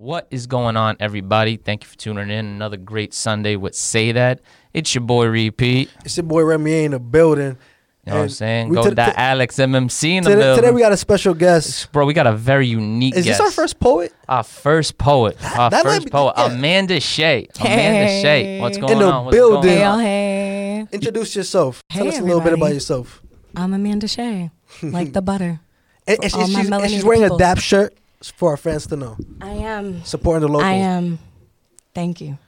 What is going on, everybody? Thank you for tuning in. Another great Sunday with Say That. It's your boy Repeat. It's your boy Remy in the building. You know what I'm saying? we Go took- that t- Alex MMC in the Today, building. today we got a special guest. Bro, we got a very unique Is guest. this our first poet? Our first poet. Our that first be- poet. yeah. Amanda Shea. Amanda Shea. What's Hey. going In the on? What's building. Going Hey, on? y'all, hey. Introduce yourself. Tell Hey, us a little bit about yourself. I'm Amanda Shea, like the butter. And, and all she's, my she's- and she's wearing people. a DAP shirt for our fans to know. I am. Supporting the local. I am. Thank you.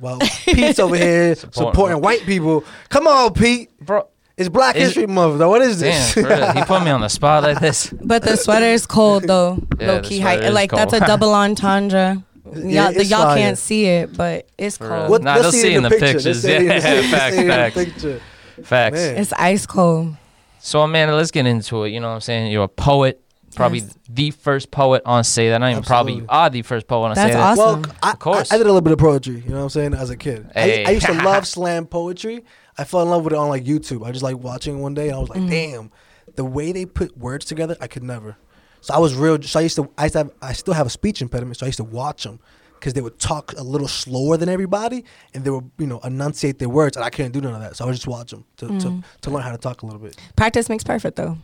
Well, Pete's over here Supporting supporting, white people. Come on, Pete. Bro, It's Black Is- History Month, though. What is damn, this? for real. He put me on the spot like this. But the sweater is cold though. Yeah, low key sweater height. is Like that's a double entendre. Y'all, the, y'all fire. can't see it, but it's For cold. What- Nah, they'll see it in the picture. pictures. Let's see it in the- Yeah, facts, it in the facts. picture. Facts. Man. It's ice cold. So Amanda, let's get into it. You know what I'm saying? You're a poet, probably Yes. the first poet on Say That. Not even probably you are the first poet on That's Say That. awesome. Well, I, Of course. I, I did a little bit of poetry, you know what I'm saying, as a kid. Hey. I, I used to love slam poetry. I fell in love with it on like YouTube. I just like watching it one day and I was like, mm-hmm. damn, the way they put words together, I could never. So I was real. So I used to, I used to have, I still have a speech impediment. So I used to watch them because they would talk a little slower than everybody and they would, you know, enunciate their words. And I couldn't do none of that. So I would just watch them to, to, mm. to learn how to talk a little bit. Practice makes perfect though.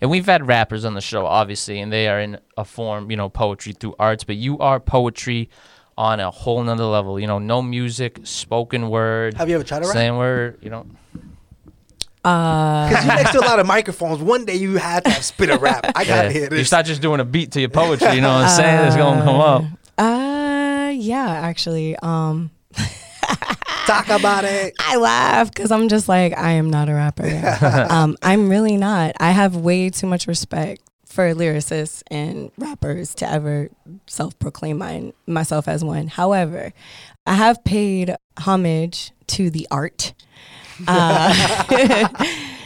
And we've had rappers on the show, obviously, and they are in a form, you know, poetry through arts, but you are poetry on a whole nother level. You know, no music, spoken word, Have you ever tried to rap? saying word, you know. Uh, Because you next to a lot of microphones. One day you had to have spit a rap. I gotta hear You start just doing a beat to your poetry, you know what I'm saying? It's gonna come up. uh, yeah, actually, um, Talk about it. I laugh because I'm just like, I am not a rapper. um, I'm really not. I have way too much respect for lyricists and rappers to ever self proclaim mine, myself as one. However, I have paid homage to the art. Uh,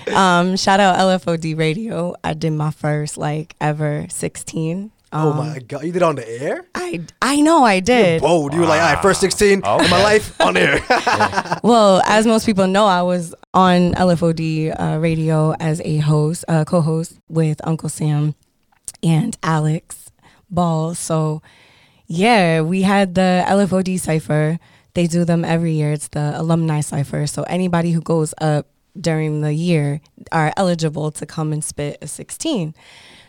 um, shout out LFOD Radio. I did my first like ever 16. Oh Um, my god, you did it on the air? I I know I did. Bold. You were like, all right, first 16 in Okay. my life on air. Well, as most people know, I was on LFOD uh, radio as a host, uh, co-host with Uncle Sam and Alex Ball. So, yeah, we had the LFOD cipher. They do them every year. It's the alumni cipher. So anybody who goes up during the year are eligible to come and spit a 16.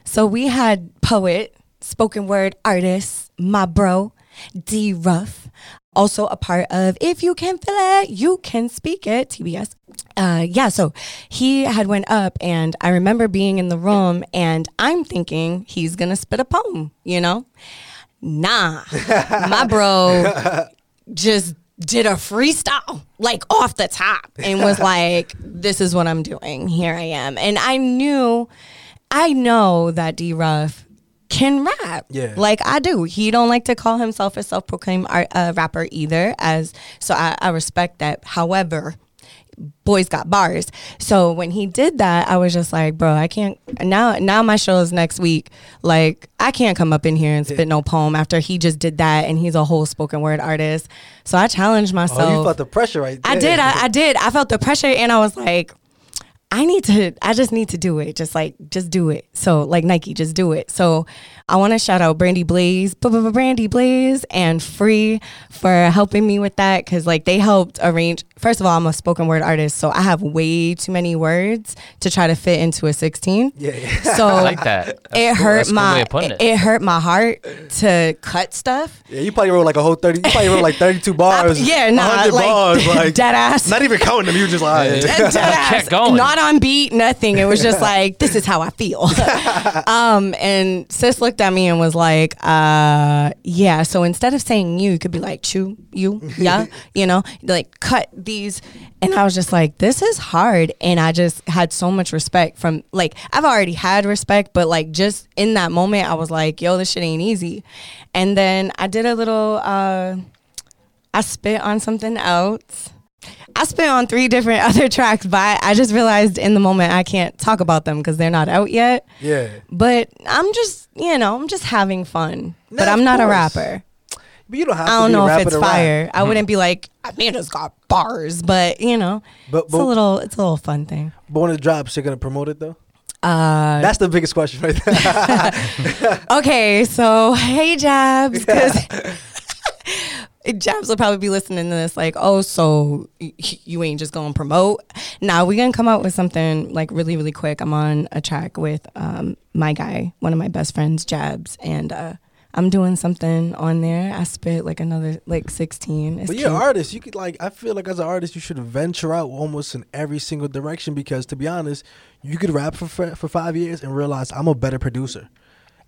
So we had poet, spoken word artist, my bro, D Ruff, also a part of If You Can Feel It, You Can Speak It, TBS. Uh, yeah, so he had went up and I remember being in the room and I'm thinking he's gonna spit a poem, you know? Nah, my bro just did a freestyle like off the top and was like, this is what I'm doing. Here I am. And I knew, I know that D Ruff can rap. Yeah. Like I do. He don't like to call himself a self-proclaimed art, uh, rapper either. As so, I, I respect that. However, boys got bars. So when he did that, I was just like, bro, I can't. Now, now my show is next week. Like I can't come up in here and spit no poem after he just did that, and he's a whole spoken word artist. So I challenged myself. oh, you felt the pressure right there. I did. I, I did. I felt the pressure, and I was like, I need to. I just need to do it. Just like, just do it. So, like Nike, just do it. So, I want to shout out Brandy Blaze, Brandy Blaze, and Free for helping me with that because like they helped arrange. First of all, I'm a spoken word artist, so I have way too many words to try to fit into a 16. Yeah, yeah. So I like that. That's it cool. hurt That's a cool way my of it. hurt my heart to cut stuff. Yeah, you probably wrote like a whole 30, you probably wrote like 32 bars. yeah, nah, 100 like, bars. Like, dead ass. Not even counting them. You were just like, all right. Dead ass. Kept going. Not on beat, nothing. It was just like, this is how I feel. um, and sis looked at me and was like, uh, yeah. So instead of saying you, you could be like, chew, you, yeah, you know, like cut these. And I was just like, this is hard. And I just had so much respect from like, I've already had respect, but like just in that moment, I was like, yo, this shit ain't easy. And then I did a little, uh, I spit on something else. I spent on three different other tracks, but I just realized in the moment I can't talk about them because they're not out yet. yeah. But I'm just, you know, I'm just having fun. No, but I'm not a rapper. But you don't have I don't be a know if it's to rap. fire. I wouldn't be like, Amanda's got bars, but you know, But, it's a little, it's a little fun thing. but when it drops, you're going to promote it though? Uh, That's the biggest question right there. okay, so hey Jabs, Jabs will probably be listening to this like, oh, so you ain't just gonna promote? Now we gonna come out with something like really, really quick. I'm on a track with um, my guy, one of my best friends, Jabs, and uh, I'm doing something on there. I spit like another like 16. It's But you're an artist. You could like. I feel like as an artist, you should venture out almost in every single direction because, to be honest, you could rap for for, for five years and realize I'm a better producer.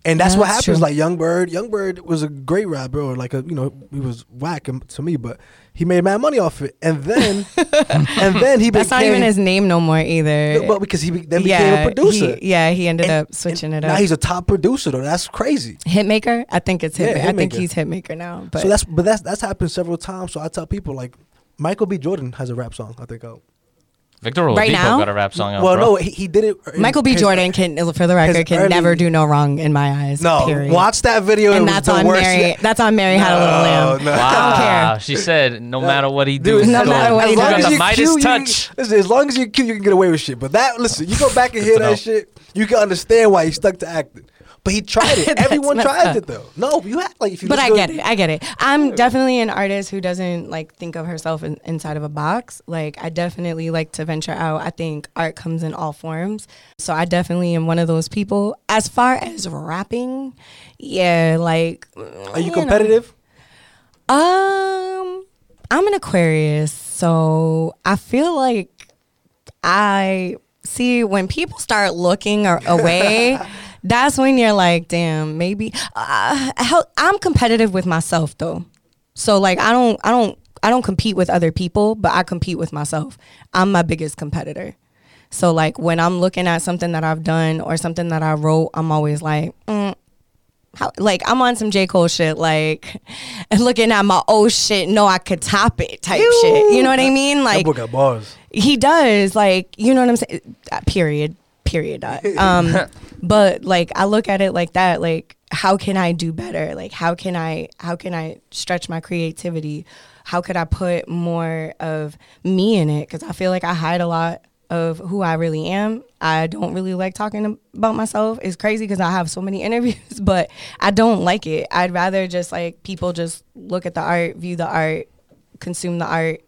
And that's Yeah, what that's happens. true. Like Yung Berg, Yung Berg was a great rapper, or like a you know he was whack to me, but he made mad money off it. And then, and then he became That's became. not even his name no more either. But because he be- then became yeah, a producer. He, yeah, he ended And- up switching it Now he's a top producer though. That's crazy. Hitmaka, I think it's Yeah, Hitmaka. I think he's Hitmaka now. But so that's but that's that's happened several times. So I tell people like Michael B. Jordan has a rap song. I think out. Victor Right now? got a rap song out. well, bro. no, he, he did it. Michael B. his- Jordan can, for the record, can early- never do no wrong in my eyes. No, period. watch that video. and that's on Mary. shit. That's on Mary Had a Little Lamb. no. I don't Wow, care. she said no matter what he Dude, does, no matter what he He's got does. the you're Midas cute, touch. can- listen, as long as you're cute, you can get away with shit. But that, listen, you go back and hear that shit, you can understand why he stuck to acting. But he tried it. Everyone tried up. it though. No, you have like if you. But I get it. I get it. I'm definitely an artist who doesn't like think of herself in, inside of a box. Like I definitely like to venture out. I think art comes in all forms. So I definitely am one of those people. As far as rapping, yeah, like Are you know. competitive? Um, I'm an Aquarius, so I feel like I see when people start looking or away. that's when you're like, damn, maybe. Uh, I'm competitive with myself though, so like I don't, I don't, I don't compete with other people, but I compete with myself. I'm my biggest competitor. So like when I'm looking at something that I've done or something that I wrote, I'm always like, mm, how, like I'm on some J Cole shit, like and looking at my old shit, no, I could top it type shit. You know what I mean? That Like boy got bars. he does, like you know what I'm saying? Period. Period. dot. Um, but like I look at it like that, like how can I do better? Like how can I how can I stretch my creativity? How could I put more of me in it? Because I feel like I hide a lot of who I really am. I don't really like talking about myself. It's crazy because I have so many interviews, but I don't like it. I'd rather just like people just look at the art, view the art, consume the art,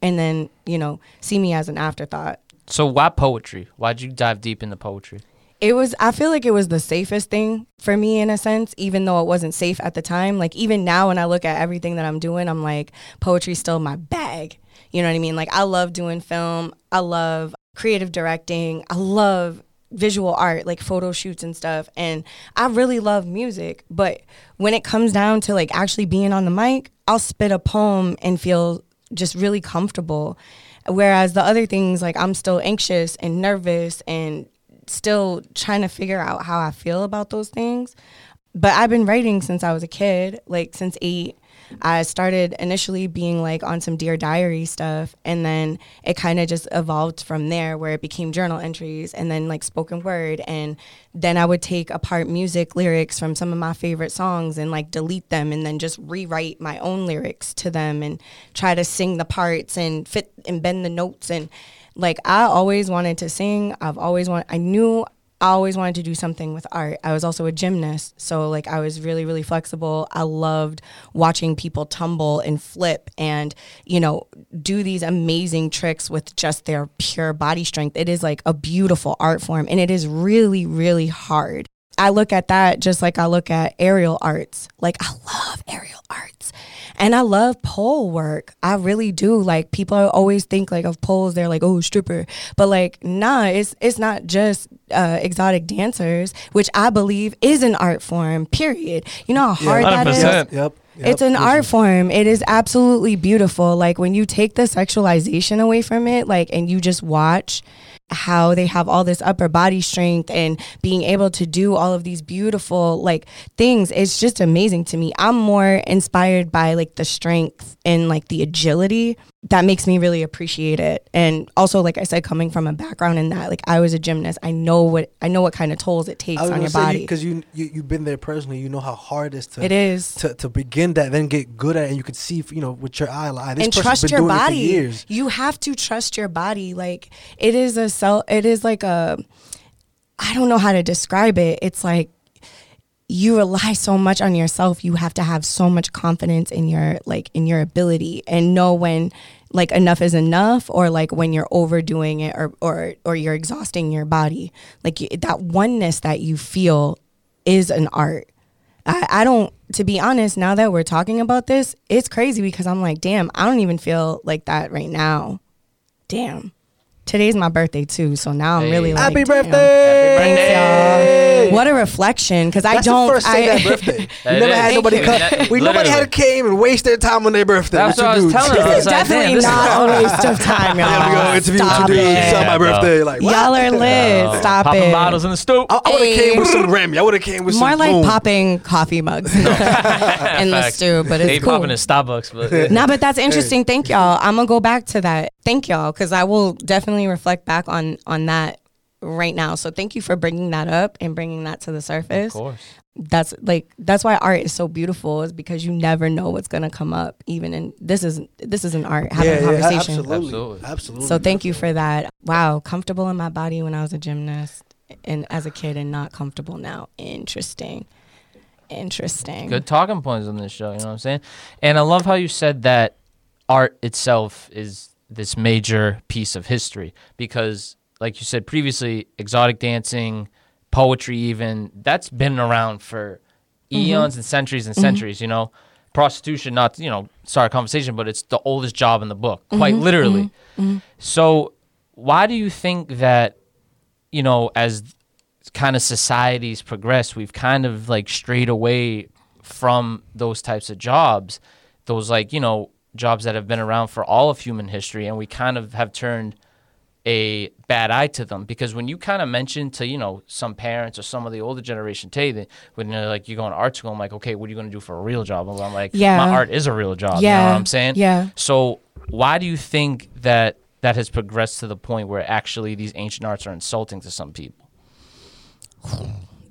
and then you know see me as an afterthought. So why poetry? Why'd you dive deep into poetry? It was I feel like it was the safest thing for me in a sense, even though it wasn't safe at the time. Like even now when I look at everything that I'm doing, I'm like poetry's still my bag. You know what I mean? Like I love doing film. I love creative directing. I love visual art, like photo shoots and stuff. And I really love music. But when it comes down to like actually being on the mic, I'll spit a poem and feel just really comfortable. Whereas the other things, like I'm still anxious and nervous and still trying to figure out how I feel about those things. But I've been writing since I was a kid, like since eight. I started initially being like on some Dear Diary stuff, and then it kind of just evolved from there where it became journal entries and then like spoken word. And then I would take apart music lyrics from some of my favorite songs and like delete them and then just rewrite my own lyrics to them and try to sing the parts and fit and bend the notes. And like I always wanted to sing. I've always wanted, I knew I always wanted to do something with art. I was also a gymnast, so like I was really really flexible. I loved watching people tumble and flip and, you know, do these amazing tricks with just their pure body strength. It is like a beautiful art form and it is really really hard. I look at that just like I look at aerial arts. Like I love aerial arts. And I love pole work. I really do. Like people always think like of poles, they're like, oh, stripper. But like, nah, it's it's not just uh, exotic dancers, which I believe is an art form. Period. You know how hard that is. 100%. Yep. yep. It's an art form. It is absolutely beautiful. Like when you take the sexualization away from it, like and you just watch how they have all this upper body strength and being able to do all of these beautiful like things it's just amazing to me. I'm more inspired by like the strength and like the agility that makes me really appreciate it and also like i said coming from a background in that like i was a gymnast i know what i know what kind of tolls it takes on your body because you, you you've been there personally. You know how hard it is to it is to, to begin that, then get good at, it, and you could see, you know, with your eye, like and trust been your body. years. You have to trust your body. Like it is a cell It is like a. I don't know how to describe it. It's like you rely so much on yourself. You have to have so much confidence in your like in your ability and know when like enough is enough or like when you're overdoing it or or or you're exhausting your body. Like that oneness that you feel is an art. I, I don't to be honest, now that we're talking about this, it's crazy because I'm like, damn, I don't even feel like that right now. Damn. Today's my birthday too, so now I'm really Hey. like, Happy damn. birthday! Happy birthday! What a reflection, because I don't. the first thing I, that birthday. We That never had nobody Thank come. you. We nobody had came and waste their time on their birthday. That's with what I two was dudes. telling her. I this is like, definitely damn, this not is- a waste of time, y'all. Yeah, we go interview Stop two dudes. It's on my birthday. Like what? Y'all are lit. Oh, Stop popping it. bottles in the stoop. I, I would have Hey. came with some Remy. I would have came with More some. like boom. popping coffee mugs in the stoop. stew, but They it's cool. popping in Starbucks, but Nah, but that's interesting. Thank y'all. I'm gonna go back to that. Thank y'all, because I will definitely reflect back on on that right now. So thank you for bringing that up and bringing that to the of surface. course. That's like that's why art is so beautiful, is because you never know what's gonna come up. Even in this is this is an art having Yeah, a yeah, conversation. absolutely, Absolutely. absolutely. So thank you for that. Wow, comfortable in my body when I was a gymnast and as a kid and not comfortable now. Interesting. Interesting. Good talking points on this show, you know what I'm saying? And I love how you said that art itself is this major piece of history. Because like you said previously, exotic dancing, poetry even, that's been around for mm-hmm. eons and centuries and mm-hmm. centuries, you know. Prostitution, not you know, start a conversation, but it's the oldest job in the book, mm-hmm. quite literally. So why do you think that, you know, as kind of societies progress, we've kind of like strayed away from those types of jobs, those like, you know, jobs that have been around for all of human history, and we kind of have turned a bad eye to them because when you kind of mention to you know some parents or some of the older generation today that when they're like you go to art school I'm like okay what are you going to do for a real job and I'm like Yeah. my art is a real job you know Yeah. what I'm saying Yeah. so why do you think that that has progressed to the point where actually these ancient arts are insulting to some people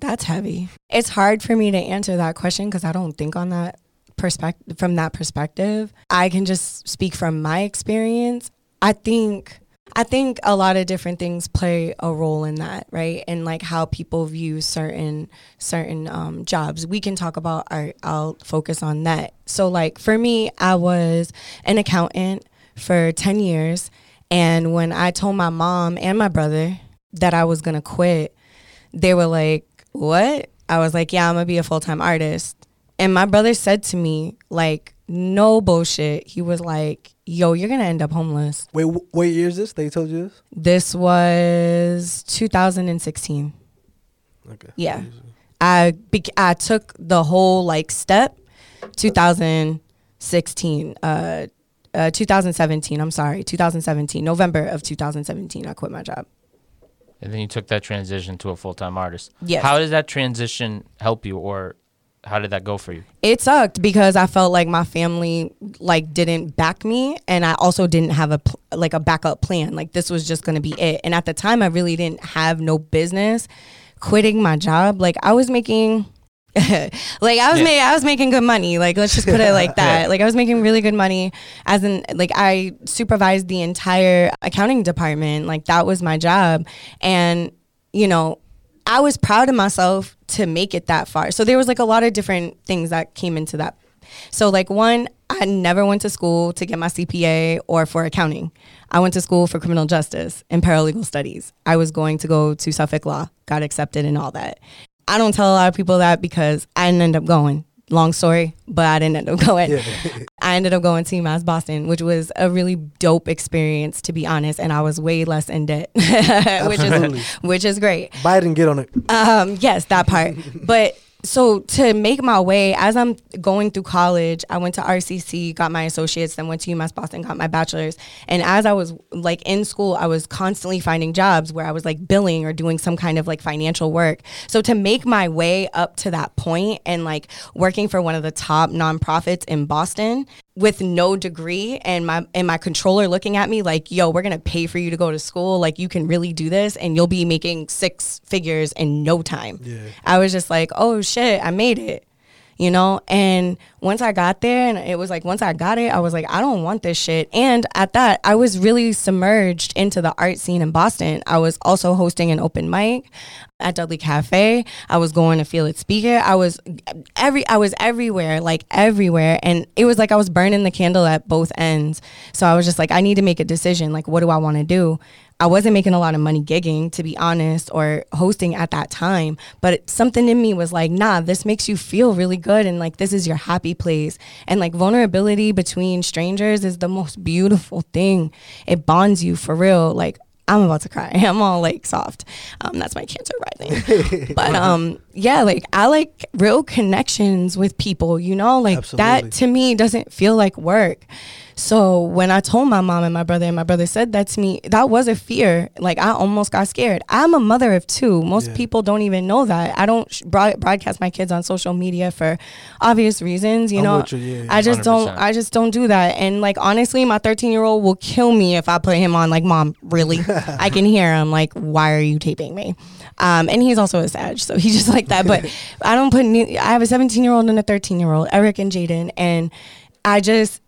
That's heavy. It's hard for me to answer that question because I don't think on that perspective from that perspective. I can just speak from my experience. I think I think a lot of different things play a role in that, right? And like how people view certain certain um, jobs. We can talk about art. I'll focus on that. So like for me, I was an accountant for 10 years and when I told my mom and my brother that I was to quit, they were like, "What?" I was like, "Yeah, I'm gonna be a full time artist." And my brother said to me, like, no bullshit. He was like, "Yo, you're gonna end up homeless." Wait, wh- what year is this? They told you this? This was 2016. Okay. Yeah, I bec- I took the whole like step. 2016. Uh, uh, 2017. I'm sorry, 2017. November of 2017. I quit my job. and then you took that transition to a full-time artist Yes. how does that transition help you or how did that go for you? It sucked because I felt like my family like didn't back me and I also didn't have a pl- like a backup plan. Like this was just going to be it. And at the time I really didn't have no business quitting my job. Like I was making like I was Yeah. ma- I was making good money. Like let's just put it like that. Like I was making really good money as in like I supervised the entire accounting department. Like that was my job. And you know I was proud of myself to make it that far. So there was like a lot of different things that came into that. So like one, I never went to school to get my CPA or for accounting. I went to school for criminal justice and paralegal studies. I was going to go to Suffolk Law, got accepted and all that. I don't tell a lot of people that because I didn't end up going. Long story, but I didn't end up going. I ended up going to UMass Boston, which was a really dope experience to be honest, and I was way less in debt, which is which is great. Biden, get on it. Um, yes, that part. but so to make my way as I'm going through college, I went to RCC, got my associates, then went to UMass Boston, got my bachelor's. And as I was like in school, I was constantly finding jobs where I was like billing or doing some kind of like financial work. So to make my way up to that point and like working for one of the top nonprofits in Boston with no degree and my and my controller looking at me like, "Yo, we're going to pay for you to go to school. Like you can really do this and you'll be making six figures in no time." Yeah. I was just like, "Oh shit, I made it." You know? And once I got there, and it was like, once I got it, I was like, I don't want this shit. And at that, I was really submerged into the art scene in Boston. I was also hosting an open mic at Dudley Cafe. I was going to Feel It Speak It. I was every I was everywhere, like everywhere. And it was like I was burning the candle at both ends. So I was just like, I need to make a decision. Like, what do I want to do? I wasn't making a lot of money gigging, to be honest, or hosting at that time. But something in me was like, nah, this makes you feel really good. And like, this is your happy place. And like, vulnerability between strangers is the most beautiful thing. It bonds you for real. Like, I'm about to cry. I'm all like soft. Um, that's my cancer rising. but um, yeah, like I like real connections with people. You know, like Absolutely. that to me doesn't feel like work. So when I told my mom and my brother, and my brother said that to me, that was a fear. Like I almost got scared. I'm a mother of two. Most Yeah. people don't even know that. I don't sh- broad- broadcast my kids on social media for obvious reasons. You I'm know, you, yeah, yeah. I just don't. I just don't do that. And like honestly, my 13 year old will kill me if I put him on. Like, mom, really? I can hear him. Like, why are you taping me? Um, and he's also a Sag, so he's just like that. But I don't put. Any, I have a 17 year old and a 13 year old, Eric and Jaden, and I just.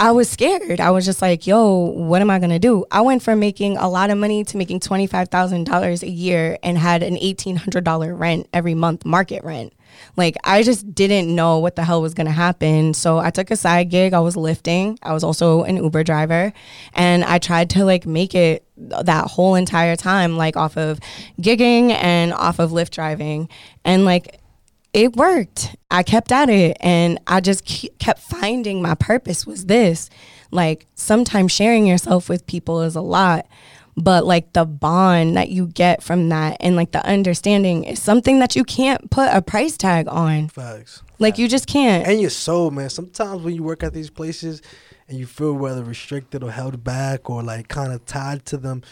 I was scared. I was just like, yo, what am I going to do? I went from making a lot of money to making $25,000 a year and had an $1,800 rent every month, market rent. Like, I just didn't know what the hell was going to happen. So I took a side gig. I was lifting. I was also an Uber driver. And I tried to like make it that whole entire time, like off of gigging and off of Lyft driving. And like, it worked. I kept at it and I just ke- kept finding my purpose was this. Like sometimes sharing yourself with people is a lot, but like the bond that you get from that and like the understanding is something that you can't put a price tag on. Facts. Like you just can't. And your soul, man. Sometimes when you work at these places and you feel whether restricted or held back or like kind of tied to them,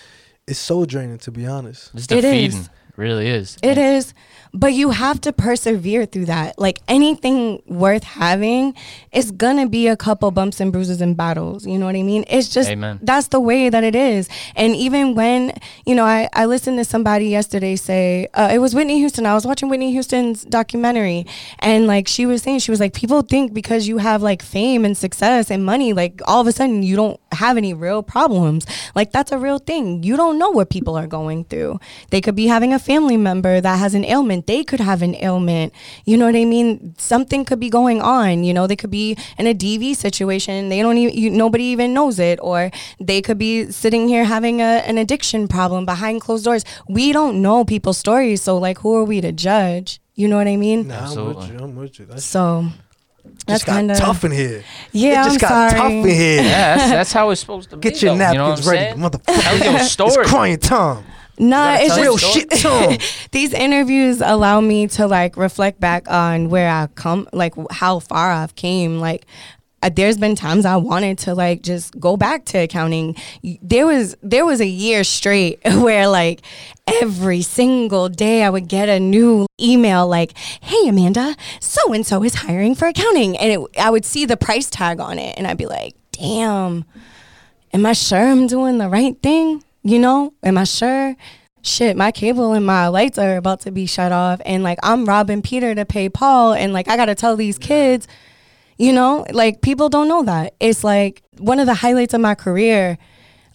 it's soul draining to be honest. It's defeating. is. Really is. It is, but you have to persevere through that. Like anything worth having, it's gonna be a couple bumps and bruises and battles. You know what I mean? It's just Amen. that's the way that it is. And even when you know, I I listened to somebody yesterday say uh, it was Whitney Houston. I was watching Whitney Houston's documentary, and like she was saying, she was like, people think because you have like fame and success and money, like all of a sudden you don't have any real problems. Like that's a real thing. You don't know what people are going through. They could be having a family member that has an ailment. They could have an ailment. You know what I mean? Something could be going on. You know, they could be in a DV situation. They don't even, you, nobody even knows it. Or they could be sitting here having a, an addiction problem behind closed doors. We don't know people's stories. So, like, who are we to judge? You know what I mean? Nah, I'm with you. I'm with you. That's So, that's just got kind of tough in here. Yeah, it just I'm got sorry. tough in here. Yeah, that's, that's how it's supposed to be. Get your though, you know napkins what I'm ready, saying? motherfucker. Tell your story. It's crying time. Nah, it's Real your just story. shit these interviews allow me to like reflect back on where I come, like how far I've came. Like, uh, there's been times I wanted to like just go back to accounting. There was there was a year straight where like every single day I would get a new email like, "Hey Amanda, so and so is hiring for accounting," and it, I would see the price tag on it, and I'd be like, "Damn." am I sure I'm doing the right thing? You know, am I sure? Shit, my cable and my lights are about to be shut off, and like I'm robbing Peter to pay Paul, and like I gotta tell these kids, you know, like people don't know that. It's like one of the highlights of my career.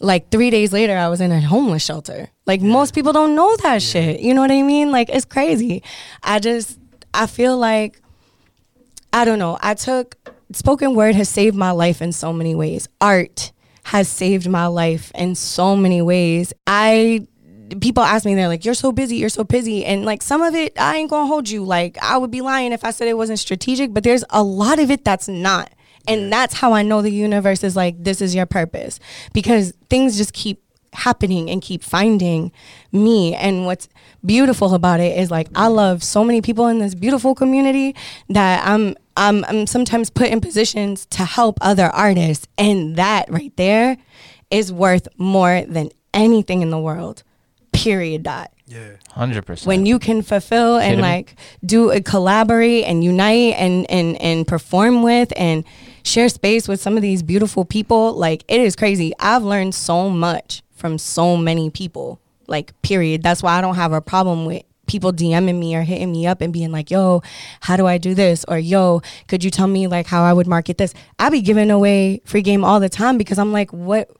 Like three days later, I was in a homeless shelter. Like most people don't know that shit. You know what I mean? Like it's crazy. I just, I feel like I don't know. I took spoken word has saved my life in so many ways. Art has saved my life in so many ways. I people ask me they're like you're so busy, you're so busy. And like some of it I ain't to hold you. Like I would be lying if I said it wasn't strategic, but there's a lot of it that's not. And that's how I know the universe is like this is your purpose. Because things just keep happening and keep finding me. And what's beautiful about it is like I love so many people in this beautiful community that I'm I'm I'm sometimes put in positions to help other artists and that right there is worth more than anything in the world period dot Yeah. Hundred percent. when you can fulfill and Kidding me? like do a collaborate and unite and and and perform with and share space with some of these beautiful people like it is crazy i've learned so much from so many people like period that's why i don't have a problem with people DMing me or hitting me up and being like, "Yo, how do I do this?" or "Yo, could you tell me like how I would market this?" I be giving away free game all the time because I'm like, "What?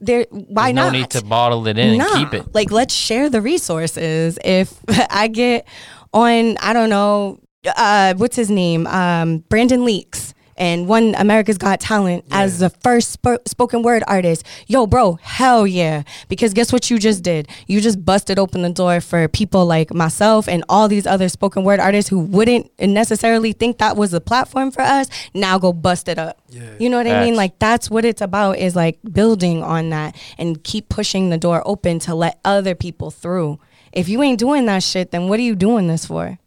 There? Why There's not?" no need to bottle it in Nah. and keep it. Like, let's share the resources. If I get on, I don't know, uh, what's his name? Um, Brandon Leake. And won America's Got Talent as the first sp- spoken word artist. Yo, bro, hell yeah. Because guess what you just did? You just busted open the door for people like myself and all these other spoken word artists who wouldn't necessarily think that was a platform for us. Now go bust it up. Yeah. You know what I mean? Like that's what it's about is like building on that and keep pushing the door open to let other people through. If you ain't doing that shit, then what are you doing this for?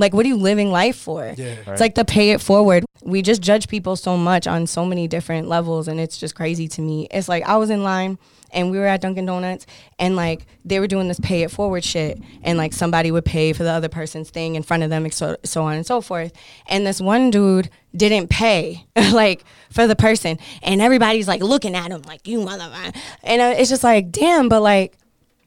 Like what are you living life for? Yeah. It's like the pay it forward. We just judge people so much on so many different levels and it's just crazy to me. It's like I was in line and we were at Dunkin' Donuts and like they were doing this pay it forward shit and like somebody would pay for the other person's thing in front of them and so, so on and so forth. And this one dude didn't pay like for the person and everybody's like looking at him like you motherfucker. And uh, it's just like damn, but like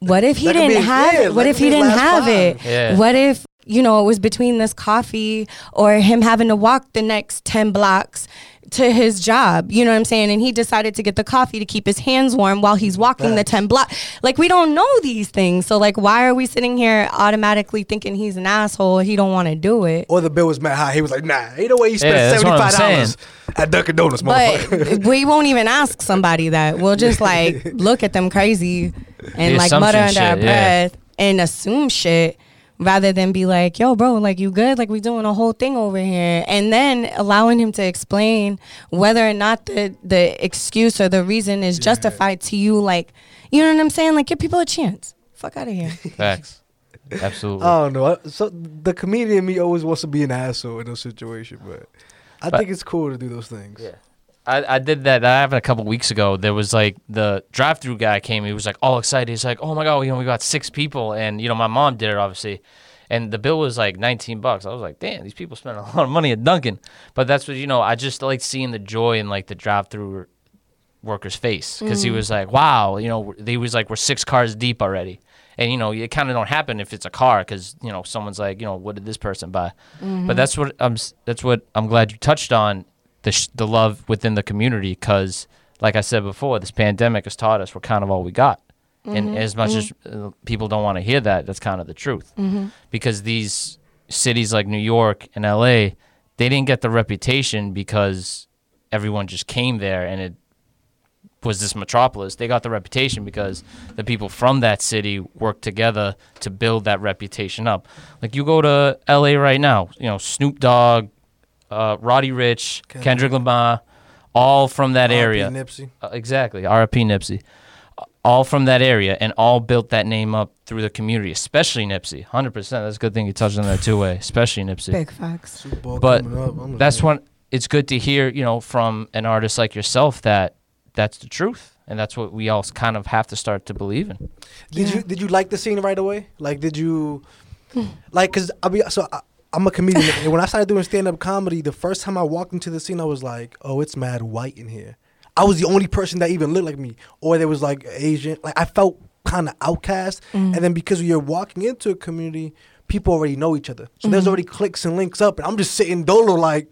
what if he didn't be- have yeah, it? What if he didn't have five. it? Yeah. What if, you know, it was between this coffee or him having to walk the next 10 blocks to his job? You know what I'm saying? And he decided to get the coffee to keep his hands warm while he's walking the 10 blocks. Like, we don't know these things. So, like, why are we sitting here automatically thinking he's an asshole? He don't want to do it. Or the bill was mad high. He was like, nah, ain't no way you spent Yeah, that's what I'm seventy five dollars at Dunkin' Donuts, motherfucker. But we won't even ask somebody that. We'll just like look at them crazy and The like mutter assumption under our shit, yeah. breath and assume shit rather than be like, yo, bro, like you good? Like we doing a whole thing over here. And then allowing him to explain whether or not the, the excuse or the reason is justified to you. Like, you know what I'm saying? Like give people a chance. Fuck out of here. Facts. Absolutely. I don't know. So the comedian in me always wants to be an asshole in those situations, but I But- think it's cool to do those things. Yeah. I, I did that. That happened a couple weeks ago. There was like the drive-through guy came. He was like all excited. He's like, "Oh my god, you know, we got six people." And you know, my mom did it obviously, and the bill was like 19 bucks. I was like, "Damn, these people spend a lot of money at Dunkin'." But that's what you know. I just like seeing the joy in like the drive-through worker's face because he mm. was like, "Wow," you know, he was like, "We're six cars deep already." And you know, it kind of don't happen if it's a car because you know someone's like, you know, what did this person buy? But mm-hmm. that's what I'm. That's what I'm glad you touched on the sh- the love within the community because, like I said before, this pandemic has taught us we're kind of all we got. And mm-hmm. as much mm-hmm. as uh, people don't want to hear that, that's kind of the truth. Mm-hmm. Because these cities like New York and LA, they didn't get the reputation because everyone just came there and it was this metropolis. They got the reputation because the people from that city worked together to build that reputation up. Like you go to LA right now, you know, Snoop Dogg, uh, Roddy Ricch, Kendrick. Kendrick Lamar, all from that R.I.P. area. Nipsey. Uh, exactly. RIP Nipsey. All from that area and all built that name up through the community, especially Nipsey. 100%. That's a good thing you touched on that two way, especially Nipsey. Big facts. Super Bowl But up. That's like, when it's good to hear, you know, from an artist like yourself that that's the truth. And that's what we all kind of have to start to believe in. Did Yeah. you did you like the scene right away? Like, did you like? Cause I'll be so I, I'm a comedian. and when I started doing stand up comedy, the first time I walked into the scene, I was like, oh, it's mad white in here. I was the only person that even looked like me, or there was like Asian. Like I felt kind of outcast. Mm. And then because you're walking into a community, people already know each other, so there's mm. already clicks and links up, and I'm just sitting dolo like.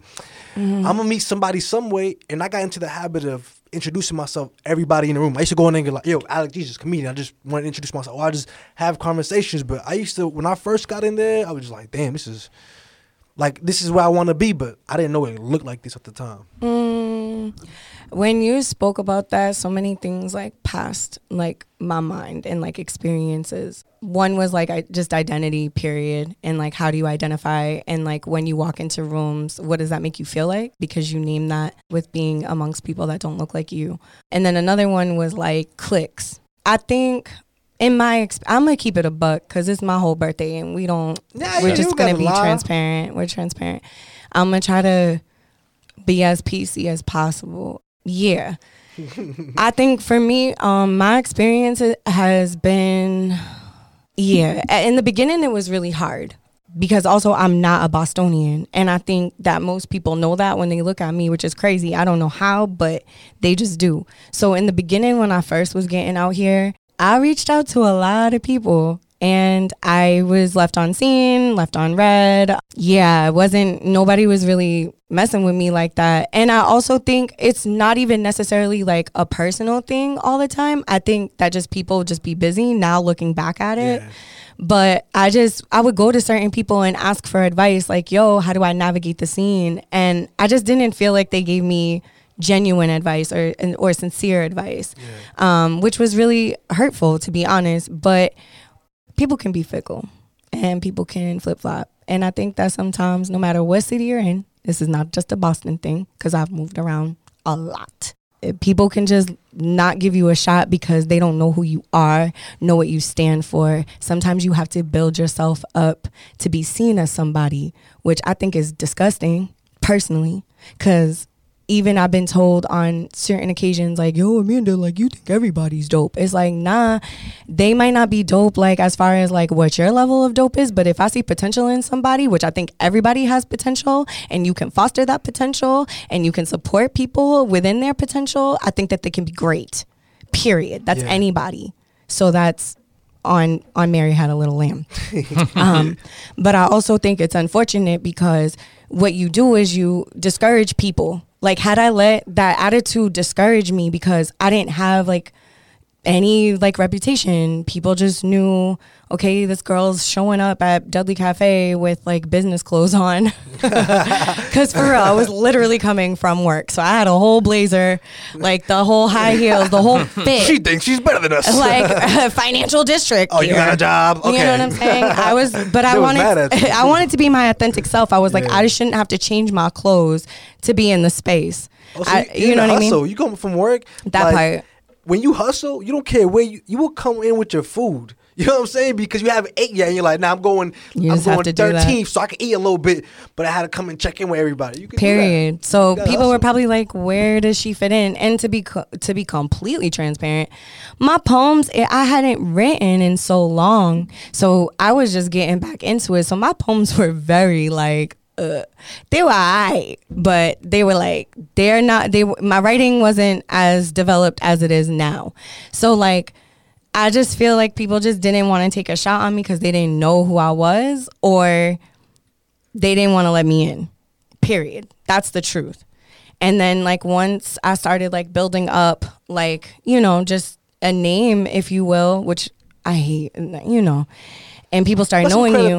Mm. I'm gonna meet somebody some way, and I got into the habit of introducing myself everybody in the room. I used to go in there and get like, "Yo, Alex Jesus, comedian." I just want to introduce myself. Or I just have conversations. But I used to when I first got in there, I was just like, "Damn, this is like this is where I want to be." But I didn't know it looked like this at the time. Mm, when you spoke about that, so many things like passed like my mind and like experiences. One was like I just identity period and like how do you identify and like when you walk into rooms, what does that make you feel like? Because you name that with being amongst people that don't look like you. And then another one was like clicks. I think in my exp- I'm gonna keep it a buck because it's my whole birthday and we don't. Yeah, we're just gonna be lie. transparent. We're transparent. I'm gonna try to be as PC as possible. Yeah. I think for me, um, my experience has been, yeah. In the beginning, it was really hard because also I'm not a Bostonian. And I think that most people know that when they look at me, which is crazy. I don't know how, but they just do. So in the beginning, when I first was getting out here, I reached out to a lot of people and I was left on scene, left on red. Yeah, it wasn't nobody was really messing with me like that. And I also think it's not even necessarily like a personal thing all the time. I think that just people just be busy now looking back at it. Yeah. But I just I would go to certain people and ask for advice like, "Yo, how do I navigate the scene?" And I just didn't feel like they gave me genuine advice or or sincere advice. Um, which was really hurtful to be honest, but people can be fickle and people can flip flop. And I think that sometimes, no matter what city you're in, this is not just a Boston thing because I've moved around a lot. People can just not give you a shot because they don't know who you are, know what you stand for. Sometimes you have to build yourself up to be seen as somebody, which I think is disgusting personally because even I've been told on certain occasions, like, yo, Amanda, like, you think everybody's dope. It's like, nah, they might not be dope, like, as far as like what your level of dope is. But if I see potential in somebody, which I think everybody has potential, and you can foster that potential and you can support people within their potential, I think that they can be great. Period. That's Yeah. anybody. So that's on on Mary Had a Little Lamb. um, but I also think it's unfortunate because what you do is you discourage people. Like had I let that attitude discourage me because I didn't have like any like reputation, people just knew, okay, this girl's showing up at Dudley Cafe with like business clothes on. Cause for real, I was literally coming from work. So I had a whole blazer, like the whole high heels, the whole fit She thinks she's better than us. like financial district. oh, you got a job? Okay. You know what I'm saying? I was, but I They was mad wanted, at you. I wanted to be my authentic self. I was like, Yeah. I just shouldn't have to change my clothes to be in the space. Oh, so I, you, you know what I mean? mean? You come from work. That part. When you hustle, you don't care where you you will come in with your food. You know what I'm saying? Because you have eight yet, and you're like, "Nah, I'm going. You I'm going to 13th, so I can eat a little bit." But I had to come and check in with everybody. You can do that. Period. So people were probably like, "Where does she fit in?" And to be co- to be completely transparent, my poems eh, I hadn't written in so long, so I was just getting back into it. So my poems were very like. Uh, they were alright, but they were like they're not. They my writing wasn't as developed as it is now. So like, I just feel like people just didn't want to take a shot on me because they didn't know who I was, or they didn't want to let me in. Period. That's the truth. And then like once I started like building up like, you know, just a name, if you will, which I hate, you know, and people start But knowing you.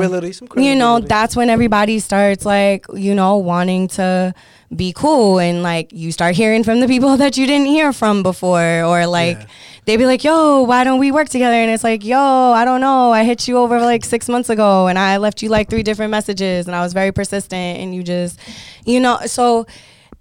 You know, that's when everybody starts like, you know, wanting to be cool and like you start hearing from the people that you didn't hear from before or like Yeah. they'd be like, yo, why don't we work together? And it's like, yo, I don't know. I hit you over like six months ago and I left you like three different messages and I was very persistent and you just, you know, so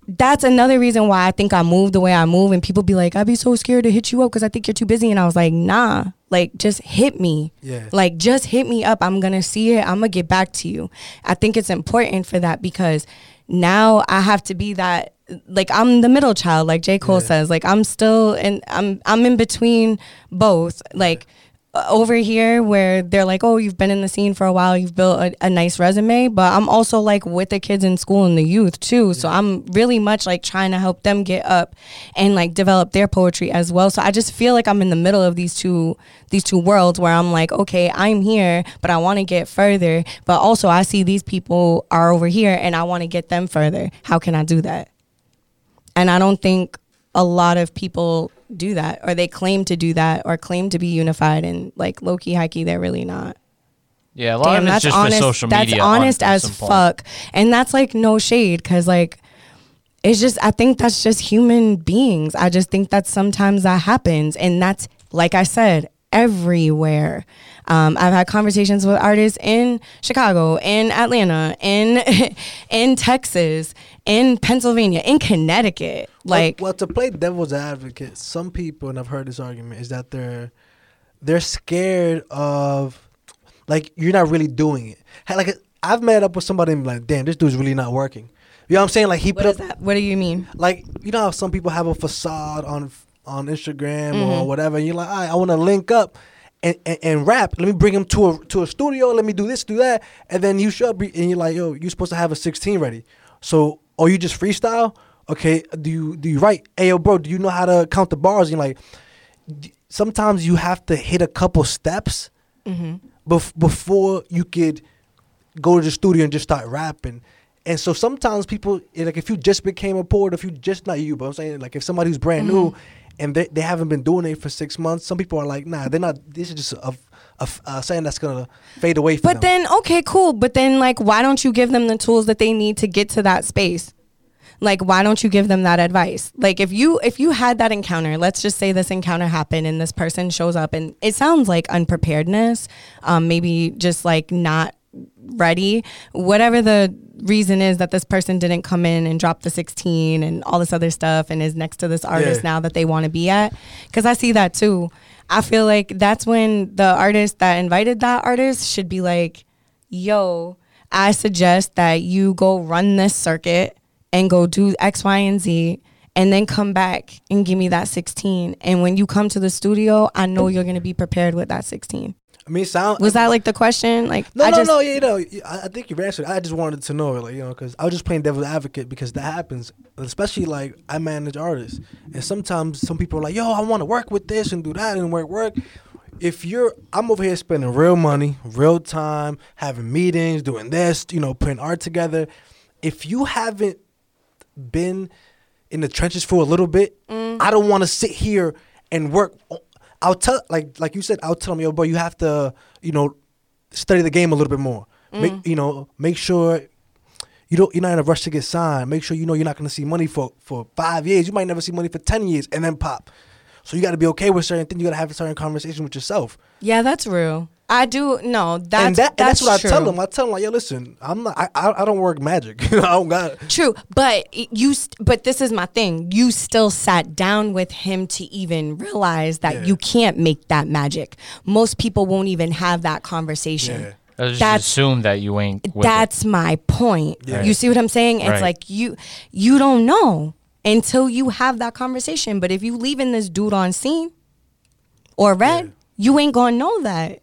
that's another reason why I think I move the way I move. And people be like, I'd be so scared to hit you up because I think you're too busy. And I was like, nah, like just hit me. Yeah. Like just hit me up. I'm going to see it. I'm going to get back to you. I think it's important for that because now I have to be that like I'm the middle child like J Cole Yeah. says like I'm still and I'm I'm in between both like uh, Uh, over here where they're like oh you've been in the scene for a while. You've built a, a nice resume. But I'm also like with the kids in school and the youth too. So I'm really much like trying to help them get up and like develop their poetry as well. So I just feel like I'm in the middle of these two these two worlds where I'm like okay I'm here but I want to get further. But also I see these people are over here and I want to get them further. How can I do that? And I don't think a lot of people do that or they claim to do that or claim to be unified and like low key high key they're really not. Yeah, a lot Damn, of it's that's just honest. for social that's honest on- as fuck. And that's like no shade cuz like it's just I think that's just human beings. I just think that sometimes that happens and that's like I said everywhere. Um, I've had conversations with artists in Chicago, in Atlanta, in in Texas, in Pennsylvania, in Connecticut. Like well, well, to play devil's advocate, some people, and I've heard this argument, is that they're they're scared of like you're not really doing it. Like I've met up with somebody and be like, damn, this dude's really not working. You know what I'm saying? Like he what put up that? What do you mean? like you know how some people have a facade on on Instagram Mm-hmm. or whatever, and you're like, right, I want to link up and, and, and rap. Let me bring him to a to a studio. Let me do this, do that, and then you show up and you're like, yo, you're supposed to have a 16 ready. So, or you just freestyle? Okay, do you do you write? Hey, yo, bro, do you know how to count the bars? And like, sometimes you have to hit a couple steps mm-hmm. bef- before you could go to the studio and just start rapping. And so sometimes people like if you just became a poet, if you just not you, but I'm saying like if somebody who's brand new mm-hmm. and they, they haven't been doing it for six months, some people are like, nah, they're not. This is just a, a, a something that's gonna fade away. But them. then, okay, cool. But then, like, why don't you give them the tools that they need to get to that space? Like, why don't you give them that advice? Like, if you if you had that encounter, let's just say this encounter happened and this person shows up and it sounds like unpreparedness, um, maybe just like not ready, whatever the reason is that this person didn't come in and drop the 16 and all this other stuff and is next to this artist Yeah. now that they want to be at. Because I see that too. I feel like that's when the artist that invited that artist should be like, yo, I suggest that you go run this circuit and go do X, Y, and Z. And then come back and give me that 16. And when you come to the studio, I know you're going to be prepared with that 16. I mean, sound Was that like the question? Like, No, I no, just, no. Yeah, no. I, I think you've answered. I just wanted to know, like, you know, because I was just playing devil's advocate because that happens, especially like I manage artists, and sometimes some people are like, "Yo, I want to work with this and do that and work, work." If you're, I'm over here spending real money, real time, having meetings, doing this, you know, putting art together. If you haven't been in the trenches for a little bit, I don't want to sit here and work. I'll tell, like, like you said, I'll tell them, yo, bro, you have to, you know, study the game a little bit more. Make, mm. you know, make sure you don't, you're not in a rush to get signed. Make sure you know you're not going to see money for for five years. You might never see money for ten years, and then pop. So you got to be okay with certain things. You got to have a certain conversation with yourself. yeah, that's real. I do, no, that's, and, that, and that's, what true. I tell them. I tell them like, yo, listen, I'm not. I, I, I don't work magic. I don't got. it. True, but you. St- but this is my thing. You still sat down with him to even realize that Yeah. you can't make that magic. Most people won't even have that conversation. Yeah. I just That's- assume that you ain't. With it. That's my point. Yeah. You see what I'm saying? It's Right. like you you don't know until you have that conversation. But if you leaving this dude on scene or red, Yeah. you ain't gonna know that.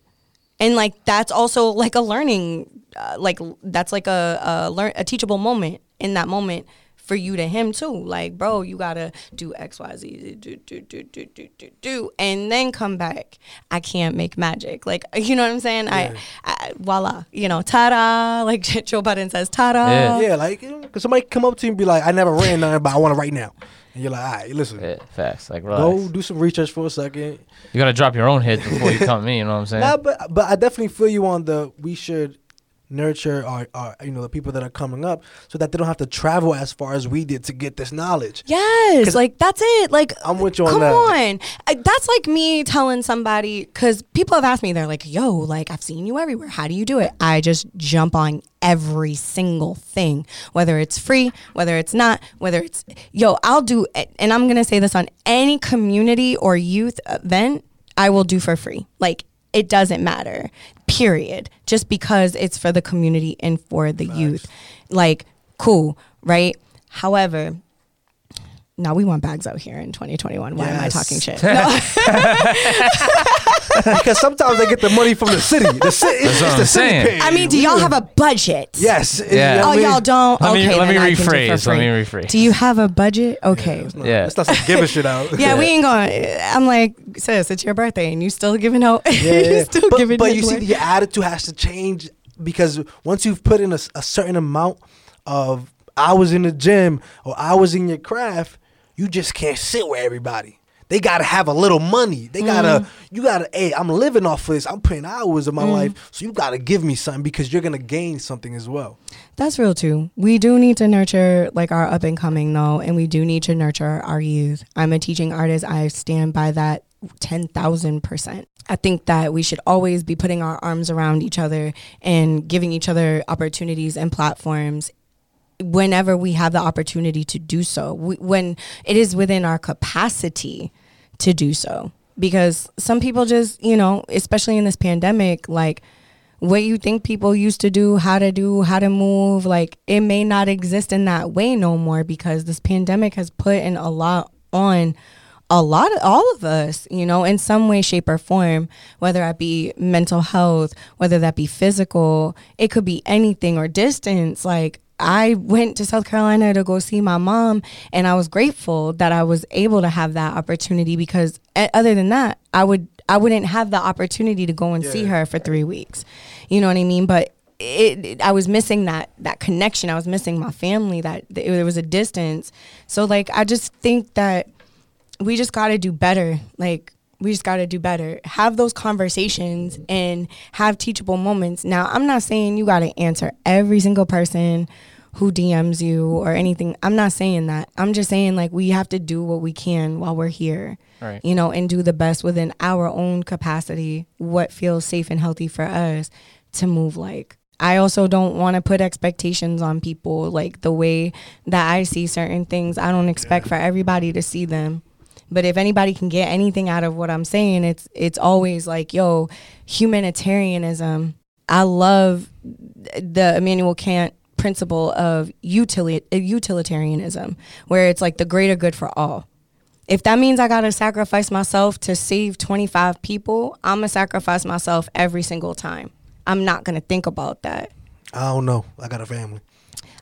And like that's also like a learning, uh, like that's like a a, learn, a teachable moment in that moment for you to him too. Like, bro, you gotta do X, Y, Z, do do do do do do do, and then come back. I can't make magic. Like, you know what I'm saying? I, I voila, you know, ta-da. Like Joe Budden says, ta-da. Yeah. yeah, like, because somebody come up to you and be like, I never ran nothing, but I want to right now. And you're like, all right, listen, Yeah, facts. Like, go do some research for a second. You gotta drop your own hits before you come to me. You know what I'm saying? Nah, but but I definitely feel you on the we should nurture our, our you know the people that are coming up so that they don't have to travel as far as we did to get this knowledge. yes like that's it. Like I'm with you on come that. on, I- that's like me telling somebody because people have asked me. They're like, "Yo, like I've seen you everywhere. How do you do it?" I just jump on every single thing, whether it's free, whether it's not, whether it's yo. I'll do, it and I'm gonna say this on any community or youth event. I will do for free. Like it doesn't matter. Period. Just because it's for the community and for the youth. Like cool, right? However, no, we want bags out here in 2021. Why am I talking shit? No. because sometimes they get the money from the city. The city, it's, That's what it's I'm the city saying. I mean, do y'all have a budget? Yes. Yeah. Oh, mean, y'all don't. Let me- okay, let me then I can do for rephrase, let me free. rephrase. Do you have a budget? Okay. It's not, Yeah. It's not some giving shit out. Yeah, we ain't going. I'm like, sis, it's your birthday, and you still giving out. Yeah, you yeah. still but, giving. but it you see, away. your attitude has to change because once you've put in a certain amount of hours in the gym or hours in your craft, you just can't sit with everybody. They gotta have a little money. They gotta, mm-hmm. you gotta. Hey, I'm living off of this. I'm putting hours of my mm-hmm. life, so you gotta give me something because you're gonna gain something as well. That's real too. We do need to nurture like our up and coming though, and we do need to nurture our youth. I'm a teaching artist. I stand by that 10,000%. I think that we should always be putting our arms around each other and giving each other opportunities and platforms whenever we have the opportunity to do so. We, when it is within our capacity to do so. Because some people just, you know, especially in this pandemic, like what you think people used to do, how to do, how to move, like it may not exist in that way no more because this pandemic has put in a lot on a lot of all of us, you know, in some way, shape, or form, whether that be mental health, whether that be physical, it could be anything or distance. Like I went to South Carolina to go see my mom, and I was grateful that I was able to have that opportunity because eh, other than that, I would I wouldn't have the opportunity to go and see her for three weeks. You know what I mean? But it, it- I was missing that that connection. I was missing my family. That there was a distance. So like I just think that we just got to do better. Like we just got to do better. Have those conversations and have teachable moments. Now, I'm not saying you got to answer every single person who DMs you or anything. I'm not saying that. I'm just saying like we have to do what we can while we're here. Right. You know, and do the best within our own capacity, what feels safe and healthy for us to move like. I also don't want to put expectations on people like the way that I see certain things. I don't expect for everybody to see them. But if anybody can get anything out of what I'm saying, it's it's always like, yo, humanitarianism. I love the Immanuel Kant principle of utili- uh, utilitarianism, where it's like the greater good for all. If that means I gotta sacrifice myself to save 25 people, I'm gonna sacrifice myself every single time. I'm not gonna think about that. I don't know. I got a family.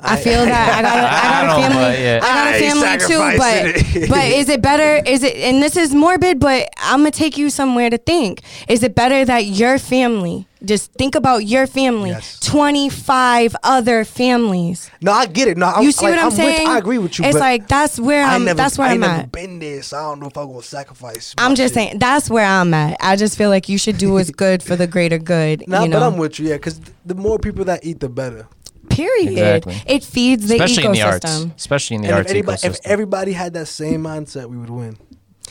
I feel that I got a, I got I a don't know, family. yeah. I got a family too, but it. but is it better? Is it and this is morbid, but I'm gonna take you somewhere to think. Is it better that your family? Just think about your family. Yes. 25 other families. No, I get it. No, I, You see like, what I'm, with- saying? I agree with you. It's like that's where I I'm. never, that's where I I'm never at. been there, so I don't know if I'm gonna sacrifice. I'm just shit. saying that's where I'm at. I just feel like you should do what's good for the greater good. Nah, you know? but I'm with you. Yeah, because the more people that eat, the better. Period. Exactly. It feeds the Especially in the arts. ecosystem. Especially in the and if arts everybody, if everybody had that same mindset, we would win.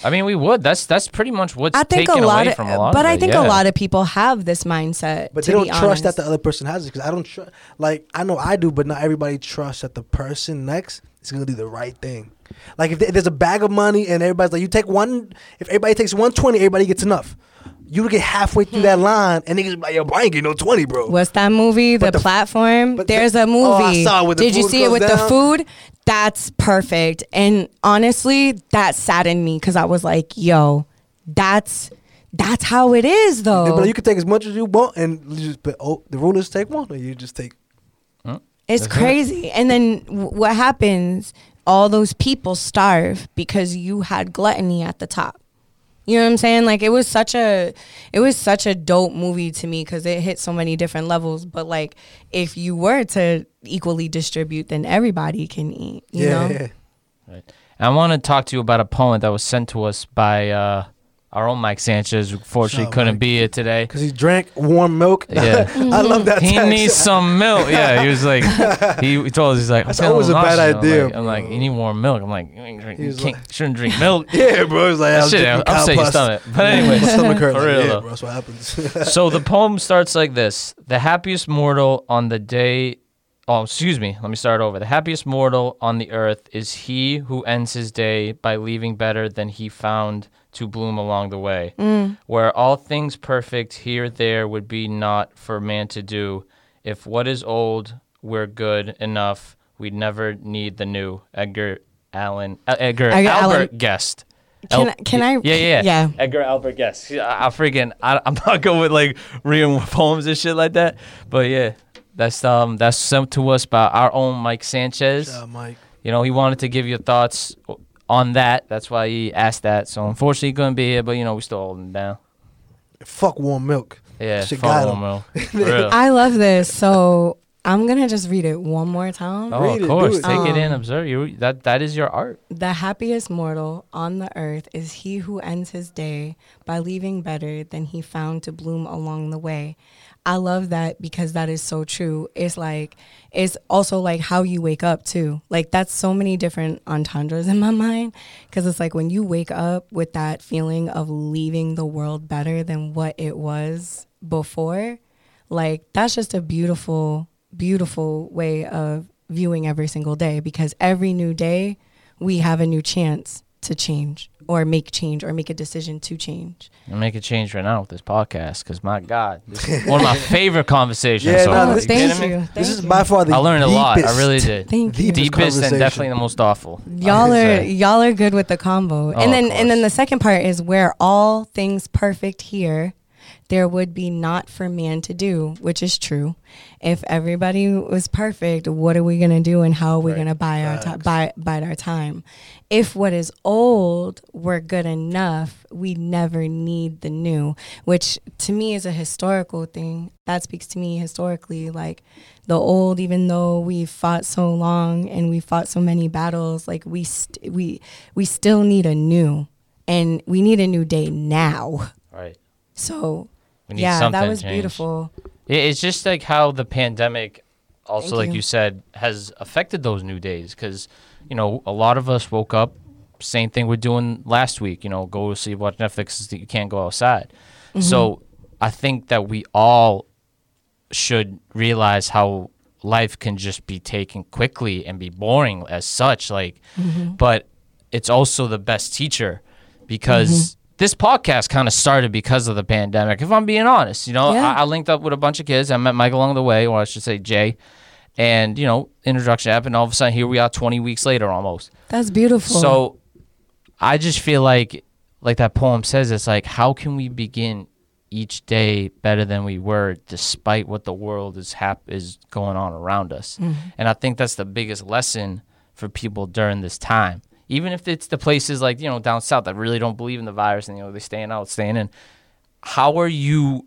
I mean, we would. That's that's pretty much what's I think taken a lot away of, from a lot but of I it, think yeah. a lot of people have this mindset. But to they don't be trust honest. that the other person has it because I don't trust. Like I know I do, but not everybody trusts that the person next is gonna do the right thing. Like if, there- if there's a bag of money and everybody's like, you take one. If everybody takes one twenty, everybody gets enough. You get halfway through that line, and niggas be like, yo, bro, I ain't getting no twenty, bro. What's that movie? The, the- platform. but There's the- a movie. Oh, I saw it with the Did you see it goes with the food? That's perfect. And honestly, that saddened me because I was like, yo, that's that's how it is though. But you can take as much as you want, and you just but oh, the rule is take one, or you just take. It's That's it. crazy. And then w- what happens? All those people starve because you had gluttony at the top. You know what I'm saying? Like it was such a it was such a dope movie to me cuz it hit so many different levels, but like if you were to equally distribute then everybody can eat, you yeah, know? yeah. And I want to talk to you about a poem that was sent to us by uh, our own Mike Sanchez. Unfortunately, couldn't Mike. be here today. Because he drank warm milk. Yeah. I love that. He text. needs some milk. Yeah, he was like, he, told us he's like, I'm feeling always a bad nauseous. I'm idea, like- I'm like, you need warm milk. I'm like, you, ain't drink, you can't, like- shouldn't drink milk. Yeah, bro. It's like I That was shit, upset your stomach. But anyways, my stomach hurt. for real yeah, bro. That's what happens. so the poem starts like this The happiest mortal on the day. Oh, excuse me. Let me start over. The happiest mortal on the earth is he who ends his day by leaving better than he found to bloom along the way. Where all things perfect here there would be not for man to do. If what is old were good enough, we'd never need the new. Edgar Allen. Uh, Edgar, Edgar Albert Allan. Guest. Can El- I- can I- Yeah, yeah, yeah. Edgar Albert Guest. I, I freaking I, I'm not going with like reading poems and shit like that, but yeah, that's um that's sent to us by our own Mike Sanchez. Shout out, Mike. You know, he wanted to give your thoughts on that. That's why he asked that. So unfortunately, he couldn't be here, but you know, we still holding him down. Fuck warm milk. Yeah, Shit fuck got him, him. For real. I love this. So I'm gonna just read it one more time. Oh, Read of do course. it. Take it in, Um, observe. You that that is your art. The happiest mortal on the earth is he who ends his day by leaving better than he found to bloom along the way. I love that because that is so true. It's like, it's also like how you wake up too. Like, that's so many different entendres in my mind. Cause it's like when you wake up with that feeling of leaving the world better than what it was before, like, that's just a beautiful, beautiful way of viewing every single day because every new day we have a new chance to change or make change or make a decision to change. And make a change right now with this podcast, because my God, this is one of my favorite conversations. Yeah, so no, far. this- You thank you. This is by far the I learned a lot. I really did. Thank you. deepest Deepest and definitely the most awful. Y'all are say. y'all are good with the combo. Oh, and then and then the second part is where all things perfect here there would be not for man to do, which is true. If everybody was perfect, what are we gonna do, and how are we Right. gonna buy our time, buy bide our time? If what is old were good enough, we never need the new, which to me is a historical thing. That speaks to me historically, like the old. Even though we fought so long and we fought so many battles, like we st- we we still need a new, and we need a new day now. Right. So We need yeah, something that was changed. beautiful. It's just like how the pandemic, also Thank like you. you. said, has affected those new days. Because you know, a lot of us woke up. Same thing we're doing last week. You know, go see watch Netflix. You can't go outside. Mm-hmm. So I think that we all should realize how life can just be taken quickly and be boring as such. Like, Mm-hmm. but it's also the best teacher because Mm-hmm. This podcast kind of started because of the pandemic. If I'm being honest, you know, Yeah. I, I linked up with a bunch of kids. I met Mike along the way, or I should say Jay, and you know, introduction happened. All of a sudden, here we are, 20 weeks later, almost. That's beautiful. So I just feel like like that poem says it's like how can we begin each day better than we were despite what the world is hap- is going on around us. Mm-hmm. And I think that's the biggest lesson for people during this time. Even if it's the places like, you know, down south that really don't believe in the virus and you know they're staying out, staying in. How are you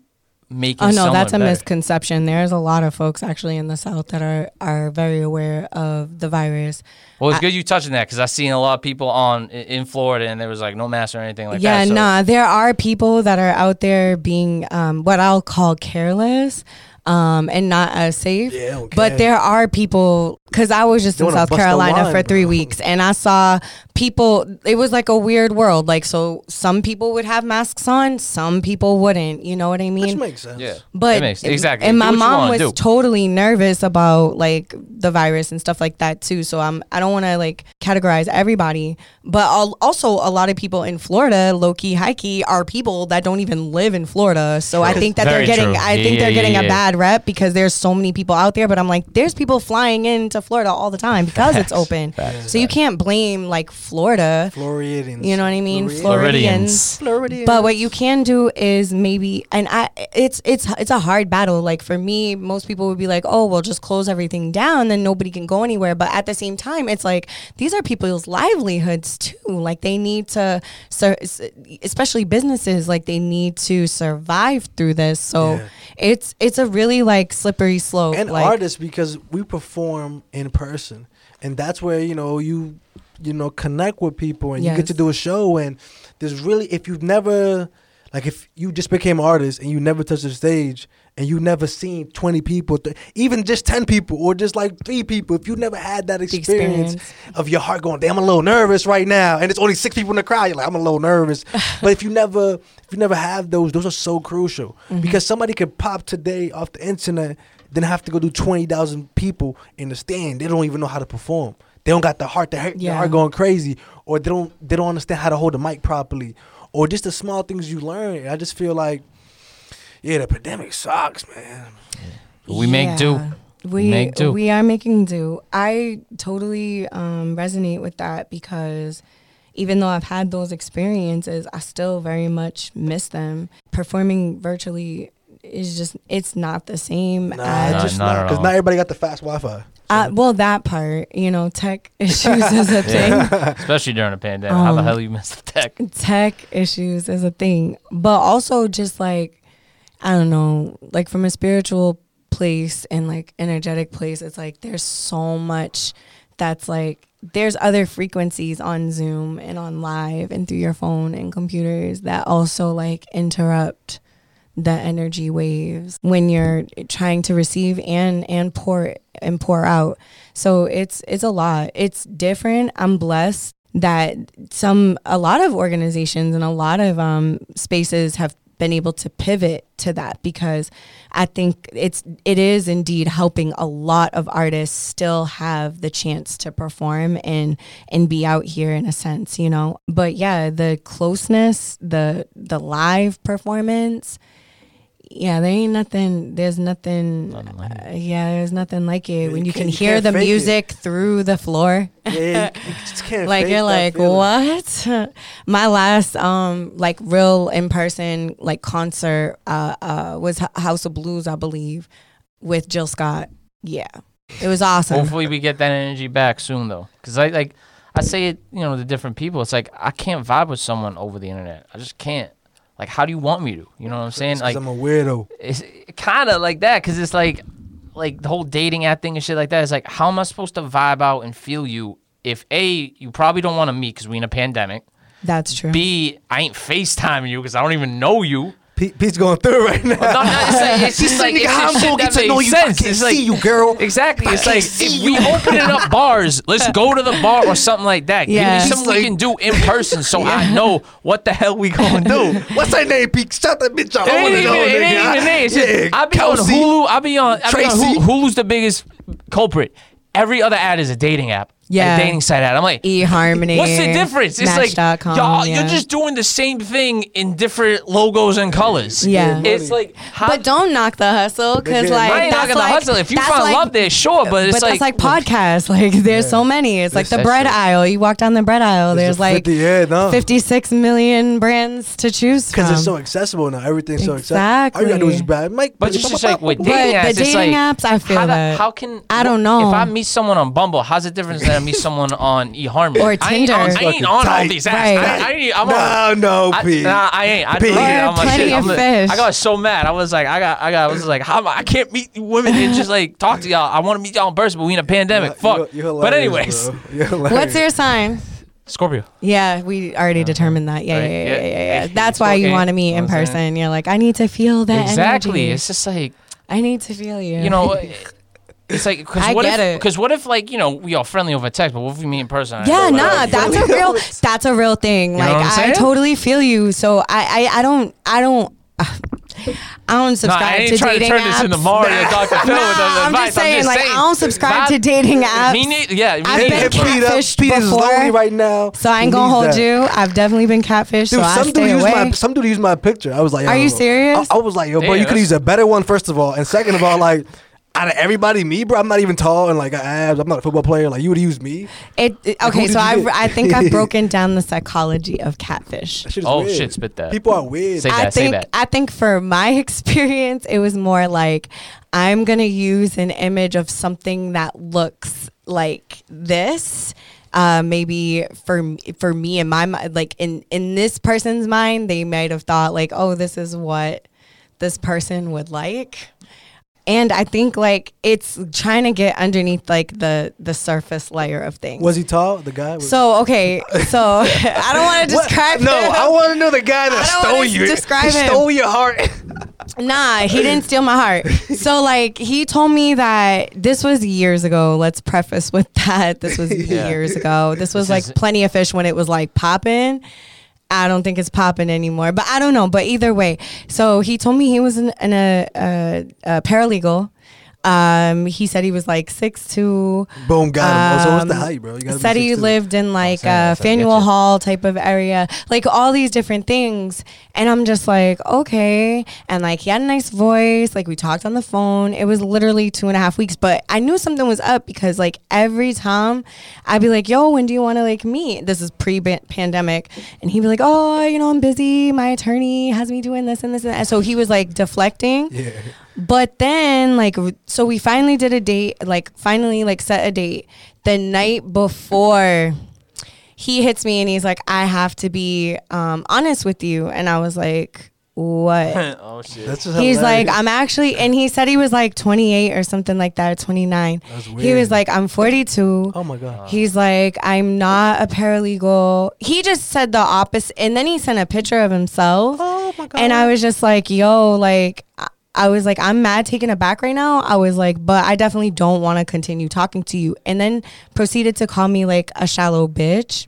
making Oh no, that's a better? misconception. There's a lot of folks actually in the South that are are very aware of the virus. Well, it's I- good you touching that because I've seen a lot of people on in Florida and there was like no mask or anything like yeah, that. so- nah, there are people that are out there being um, what I'll call careless um, and not as safe. Yeah, I don't But there are people because I was just They in South Carolina line, for three bro. weeks and I saw people. It was like a weird world. Like so, some people would have masks on, some people wouldn't. You know what I mean? Which makes sense. Yeah. But It makes- exactly. And my mom was do. totally nervous about like the virus and stuff like that too. So I'm I don't want to like categorize everybody, but al- also a lot of people in Florida, low key, high key, are people that don't even live in Florida. So I think that Very they're getting true. I Yeah, think they're yeah, getting yeah, a yeah. bad rep because there's so many people out there. But I'm like, there's people flying into Florida all the time because it's open. Facts. So you can't blame like Florida. Floridians. You know what I mean? Floridians. Floridians. Floridians. But what you can do is maybe, and I, it's it's it's a hard battle. Like for me, most people would be like, "Oh, well, just close everything down, then nobody can go anywhere." But at the same time, it's like these are people's livelihoods too. Like they need to, sur- especially businesses, like they need to survive through this. So Yeah. it's it's a really like slippery slope. and like, artists because we perform in person, and that's where you know you you know connect with people and you get to do a show. And there's really if you've never like if you just became an artist and you never touched the stage and you never seen 20 people th- even just 10 people or just like three people if you never had that experience, experience. of your heart going damn i'm a little nervous right now and it's only six people in the crowd you're like i'm a little nervous but if you never if you never have those those are so crucial Mm-hmm. because somebody could pop today off the internet then have to go do 20,000 people in the stand they don't even know how to perform they don't got the heart the heart, the heart going crazy or they don't they don't understand how to hold the mic properly or just the small things you learn i just feel like yeah the pandemic sucks man We make do. We make do. we are making do. I totally um, resonate with that because even though I've had those experiences, I still very much miss them. Performing virtually is just it's not the same nah as it's just not not because all. not everybody got the fast wi-fi uh, well that part, you know, tech issues is a thing. especially during a pandemic. How the Um, hell you miss the tech? tech issues is a thing, but also just like I don't know, like from a spiritual place and like energetic place, it's like there's so much that's like there's other frequencies on Zoom and on live and through your phone and computers that also like interrupt the energy waves when you're trying to receive and and pour and pour out. So it's it's a lot. It's different. I'm blessed that some a lot of organizations and a lot of um spaces have been able to pivot to that because I think it's it is indeed helping a lot of artists still have the chance to perform and and be out here in a sense, you know. But yeah, the closeness, the the live performance, Yeah, there ain't nothing. There's nothing. Nothing like uh, yeah, there's nothing like it Yeah, when you you can you hear the fake it. music through the floor. Yeah, you, you like you're like feeling. what? My last um like real in person like concert uh uh was H- House of Blues, I believe, with Jill Scott. Yeah, it was awesome. Hopefully, we get that energy back soon, though. Because I like, I say it, you know, to different people. It's like I can't vibe with someone over the internet. I just can't. Like, how do you want me to? You know what I'm saying? 'Cause Like, I'm a weirdo. it's kind of like that because it's like like the whole dating app thing and shit like that is like how am i supposed to vibe out and feel you if a you probably don't want to meet because we in a pandemic That's true. b i ain't facetiming you because i don't even know you Pete, Pete's going through right now. Oh, no, no, it's, like, it's just like it's how just I'm shit gonna that get to know makes you? I can't It's like see you, girl. Exactly. It's like see if you. we opening up bars, let's go to the bar or something like that. Yeah. Give me something we can do in person so I know what the hell we gonna do. What's her name, Pete? Shut that bitch up. It I ain't wanna even, know, it nigga. ain't even there. It's just, Yeah, I be Kelsey. on Hulu. I be on, I be on Hulu. Hulu's the biggest culprit. Every other ad is a dating app. Yeah. A dating site ad. I'm like, eHarmony. what's the difference? It's like, Match.com, y'all, yeah. you're just doing the same thing in different logos and colors. Yeah. It's like, how, But don't knock the hustle because like I ain't that's knocking the hustle. If you that's find like- love there, sure, but it's but that's like like, podcasts. Like there's so many. It's like the bread true. aisle. You walk down the bread aisle. There's, like 50, yeah, no. 56 million brands to choose from. Because it's so accessible now. Everything's so accessible. All you gotta do is Exactly. bad. Mike, But it's just like with But dating the apps, it's dating apps, I feel how, that. how can I don't know. if I meet someone on Bumble? How's it different than I meet someone on eHarmony Or I ain't on, Tinder. I ain't on all these apps. Right. I, I ain't, I'm on. no, no, I, Pete. nah, I ain't. I Pete. deleted it Or my shit. I'm like- fish. I got so mad. I was like, I got, I got, I was like, how I, I can't meet women and just like talk to y'all. I want to meet y'all in person, but we in a pandemic. Fuck. You're- you're but anyways. You're. What's your sign? Scorpio. Yeah, we already determined that. Yeah, Right. yeah, yeah, Yeah. yeah, yeah. Yeah. That's why you Okay. want to meet in Know what I'm saying? person. You're like, I need to feel that Exactly. energy. It's just like I need to feel you. you know. It's like because I what get if it. because what if like you know we all friendly over text, but what if we meet in person? Yeah, Like, nah, that's a real that's a real thing. know like what I'm I saying? totally feel you. So I I, I don't I don't I don't Nah, subscribe I ain't to trying to dating turn apps. this into Mario Dr. Phil Nah, with the I'm advice. just saying, like, I don't subscribe to dating apps. Me neither. Yeah, me I've neither. been Hit but- Pete up. catfished Pete is before. lonely right now. So I ain't He gonna needs hold that. you. I've definitely been catfished. Dude, so I some dude stay used away. my some dude used my picture. I was like, Are yo, you serious? I, I was like, yo, bro, Damn, you could that's- use a better one first of all, and second of all, like. Out of everybody, me, bro, I'm not even tall and like got abs. I'm not a football player. Like you would use me. It, it- okay, did so I? I think I've broken down the psychology of catfish. Shit Oh, weird. shit, spit that. People are weird. Say I that, say think that. I think for my experience, it was more like I'm gonna use an image of something that looks like this. Uh, maybe for for me in my mind, like in in this person's mind, they might have thought like, oh, this is what this person would like. And I think like it's trying to get underneath like the the surface layer of things. Was he tall? The guy. Was, so okay, so I don't want to What? describe. No, him. I want to know the guy that I don't stole you. describe he him. stole your heart. Nah, he didn't steal my heart. So like he told me that this was years ago. Let's preface with that. This was Yeah. years ago. This was This like is- plenty of fish when it was like popping. I don't think it's popping anymore, but I don't know. But either way, so he told me he was in, in a, a, a paralegal. Um, he said he was like six two. Boom, got him. oh, so what's the Um, height, bro? You said he 6'2". lived in like saying, uh, that's how I get Faneuil. Hall type of area, like all these different things. And I'm just like, okay. And like he had a nice voice. Like we talked on the phone. It was literally two and a half weeks, but I knew something was up because like every time I'd be like, yo, when do you want to like meet? This is pre pandemic. And he'd be like, oh, you know, I'm busy. My attorney has me doing this and this and that. So he was like deflecting. Yeah. But then, like, so we finally did a date, like, finally, like, set a date. The night before, he hits me and he's like, I have to be um, honest with you. And I was like, what? oh shit. That's just He's hilarious. like, I'm actually, and he said he was like 28 or something like that, or 29. That's He weird. was like, I'm 42. oh my god. He's like, I'm not a paralegal. He just said the opposite. And then he sent a picture of himself. Oh my god. And I was just like, yo, like, I- was like, I'm mad taken aback right now. I was like, but I definitely don't want to continue talking to you. And then proceeded to call me like a shallow bitch.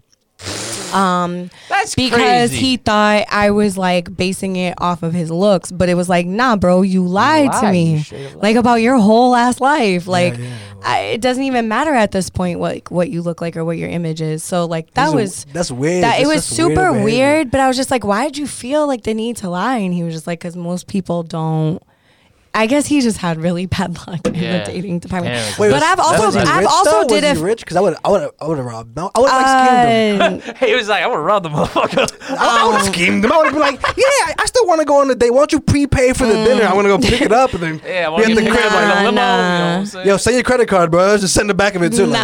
Um, That's because crazy. he thought I was like basing it off of his looks, but it was like, nah, bro, you lied to lied. You me, straight up lied. like about your whole ass life. Like, yeah. I, it doesn't even matter at this point what what you look like or what your image is. So like that was that's weird. that it was just weird super weird. But I was just like, why did you feel like the need to lie? And he was just like, because most people don't. I guess he just had really bad luck in Yeah. the dating department. Damn, Wait, but was- I've also was he I've rich, also though? did was it. he rich? Because I would I would I would have robbed. No, I would have like schemed him. Uh, he was like, I'm gonna rob the motherfucker. I would have schemed him. I would have been like, yeah, I- I still want to go on the date. Why don't you prepay for the dinner? I want to go pick it up and then yeah, I be want at the crib crib like like, a limo. You know what Nah. I'm saying? yo, send your credit card, bro. Just send the back of it too. like-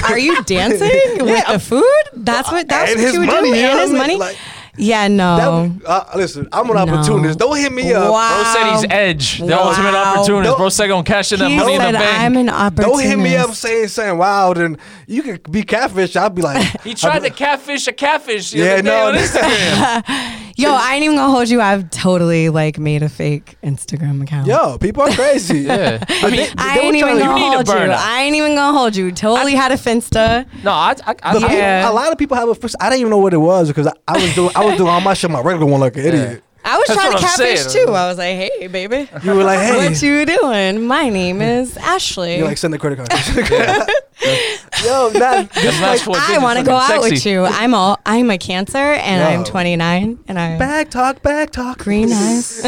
Nah. Are you dancing with the food? That's what that's and what his you were money, doing. you know And what his I mean? money. Like, yeah, no. that uh, listen, I'm an No. opportunist. Don't hit me up. Wow. Bro said he's edge, the Wow. ultimate opportunist. Don't- Bro said gonna cash in that he money in the said, bank. "I'm an opportunist." Don't hit me up saying saying wild, Then you could be catfish. I'd be like, he tried to catfish a catfish. The Yeah, other day no, on. Instagram. Yo, I ain't even gonna hold you. I've totally like made a fake Instagram account. yo, people are crazy. yeah, I mean, I They were ain't even gonna You hold you. burner. I ain't even gonna hold you. Totally had a Finsta. no, I, I, I, But I- people- Yeah. a lot of people have a first. I didn't even know what it was because I, I was doing I was doing all my shit my regular one like an idiot. I was That's trying to what I'm catfish saying. too. I was like, hey, baby. You were like, hey, What you doing? My name is Ashley. you like send the credit card. yo, not That's not four I want to go out sexy. with you. I'm all I'm a Cancer and Yo. I'm 29 and I back talk, back talk. green eyes.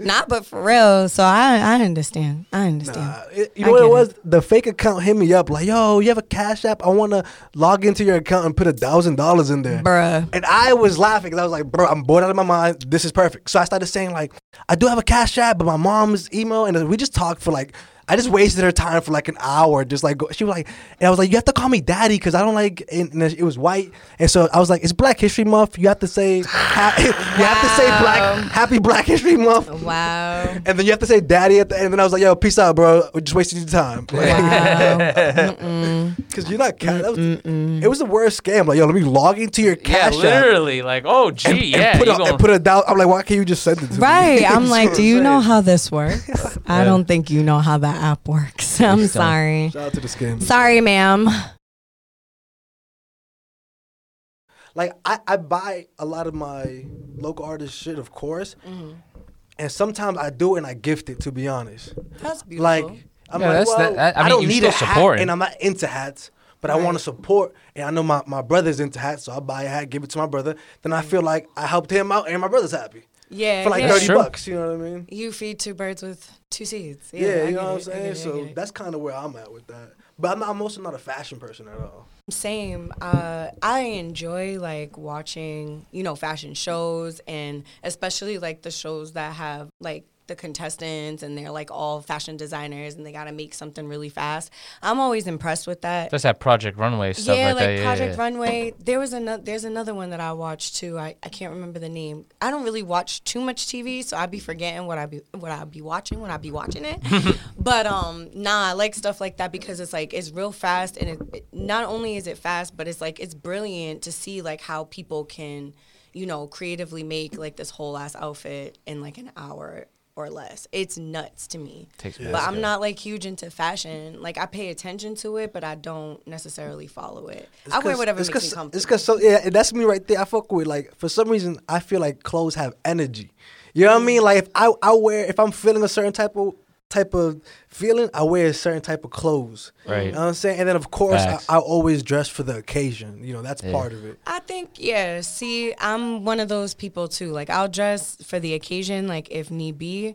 Not, but for real. So I I understand. I understand. Nah, it- you I know what it get was? The fake account hit me up like, yo, you have a cash app? I want to log into your account and put a thousand dollars in there. Bruh. And I was laughing because I was like, bro, I'm bored out of my mind. This is perfect. So I started saying like, I do have a cash app, but my mom's email, and we just talked for like. I just wasted her time for like an hour. Just like go, she was like, and I was like, you have to call me daddy because I don't like. And, and it was white, and so I was like, it's Black History Month. You have to say, ha- you have to say Black Happy Black History Month. Wow. And then you have to say daddy at the end. And then I was like, yo, peace out, bro. We just wasted your time. Wow. Because you're not ca- that was, It was the worst scam. Like, yo, let me log into your Yeah, cash app. literally. Like, oh, gee, And, yeah. and put, a, gonna- and put a down. I'm like, why can't you just send it to me? Right. I'm like, do you know how this works? I don't think you know how that app works. I'm Please don't. sorry. Shout out to the scam. Sorry, ma'am. Like, I, I buy a lot of my local artist shit, of course. Mm-hmm. And sometimes I do it and I gift it, to be honest. That's beautiful. Like, I'm Yeah, like, well, that- I I, mean, don't need still a hat, and I'm not into hats, but I want to support. And I know my, my brother's into hats, so I buy a hat, give it to my brother. Then I feel like I helped him out, and my brother's happy yeah. for like yeah. thirty True. bucks. You know what I mean? You feed two birds with two seeds. Yeah, I you know what I'm saying. it, So it. that's kind of where I'm at with that. But I'm, I'm also not a fashion person at all. Same. Uh, I enjoy like watching, you know, fashion shows and especially like the shows that have like the contestants and they're like all fashion designers and they got to make something really fast. I'm always impressed with that. Just that Project Runway stuff yeah, like, like that. Yeah, Project yeah. Runway. There was another. There's another one that I watched too. I, I can't remember the name. I don't really watch too much TV, so I'd be forgetting what I be what I'd be watching when I'd be watching it. but um, nah, I like stuff like that because it's like it's real fast and it, it not only is it fast, but it's like it's brilliant to see like how people can, you know, creatively make like this whole ass outfit in like an hour or less. It's nuts to me. Takes But I'm not like huge into fashion. Like I pay attention to it, but I don't necessarily follow it. It's I wear whatever it's makes me 'cause- comfortable. It's because so yeah, that's me right there. I fuck with like for some reason I feel like clothes have energy. You know what I mean? Like if I I wear if I'm feeling a certain type of type of feeling, I wear a certain type of clothes. Right. You know what I'm saying? And then of course I, I always dress for the occasion. You know that's Yeah. part of it. I think yeah. See, I'm one of those people too. Like I'll dress for the occasion, like if need be.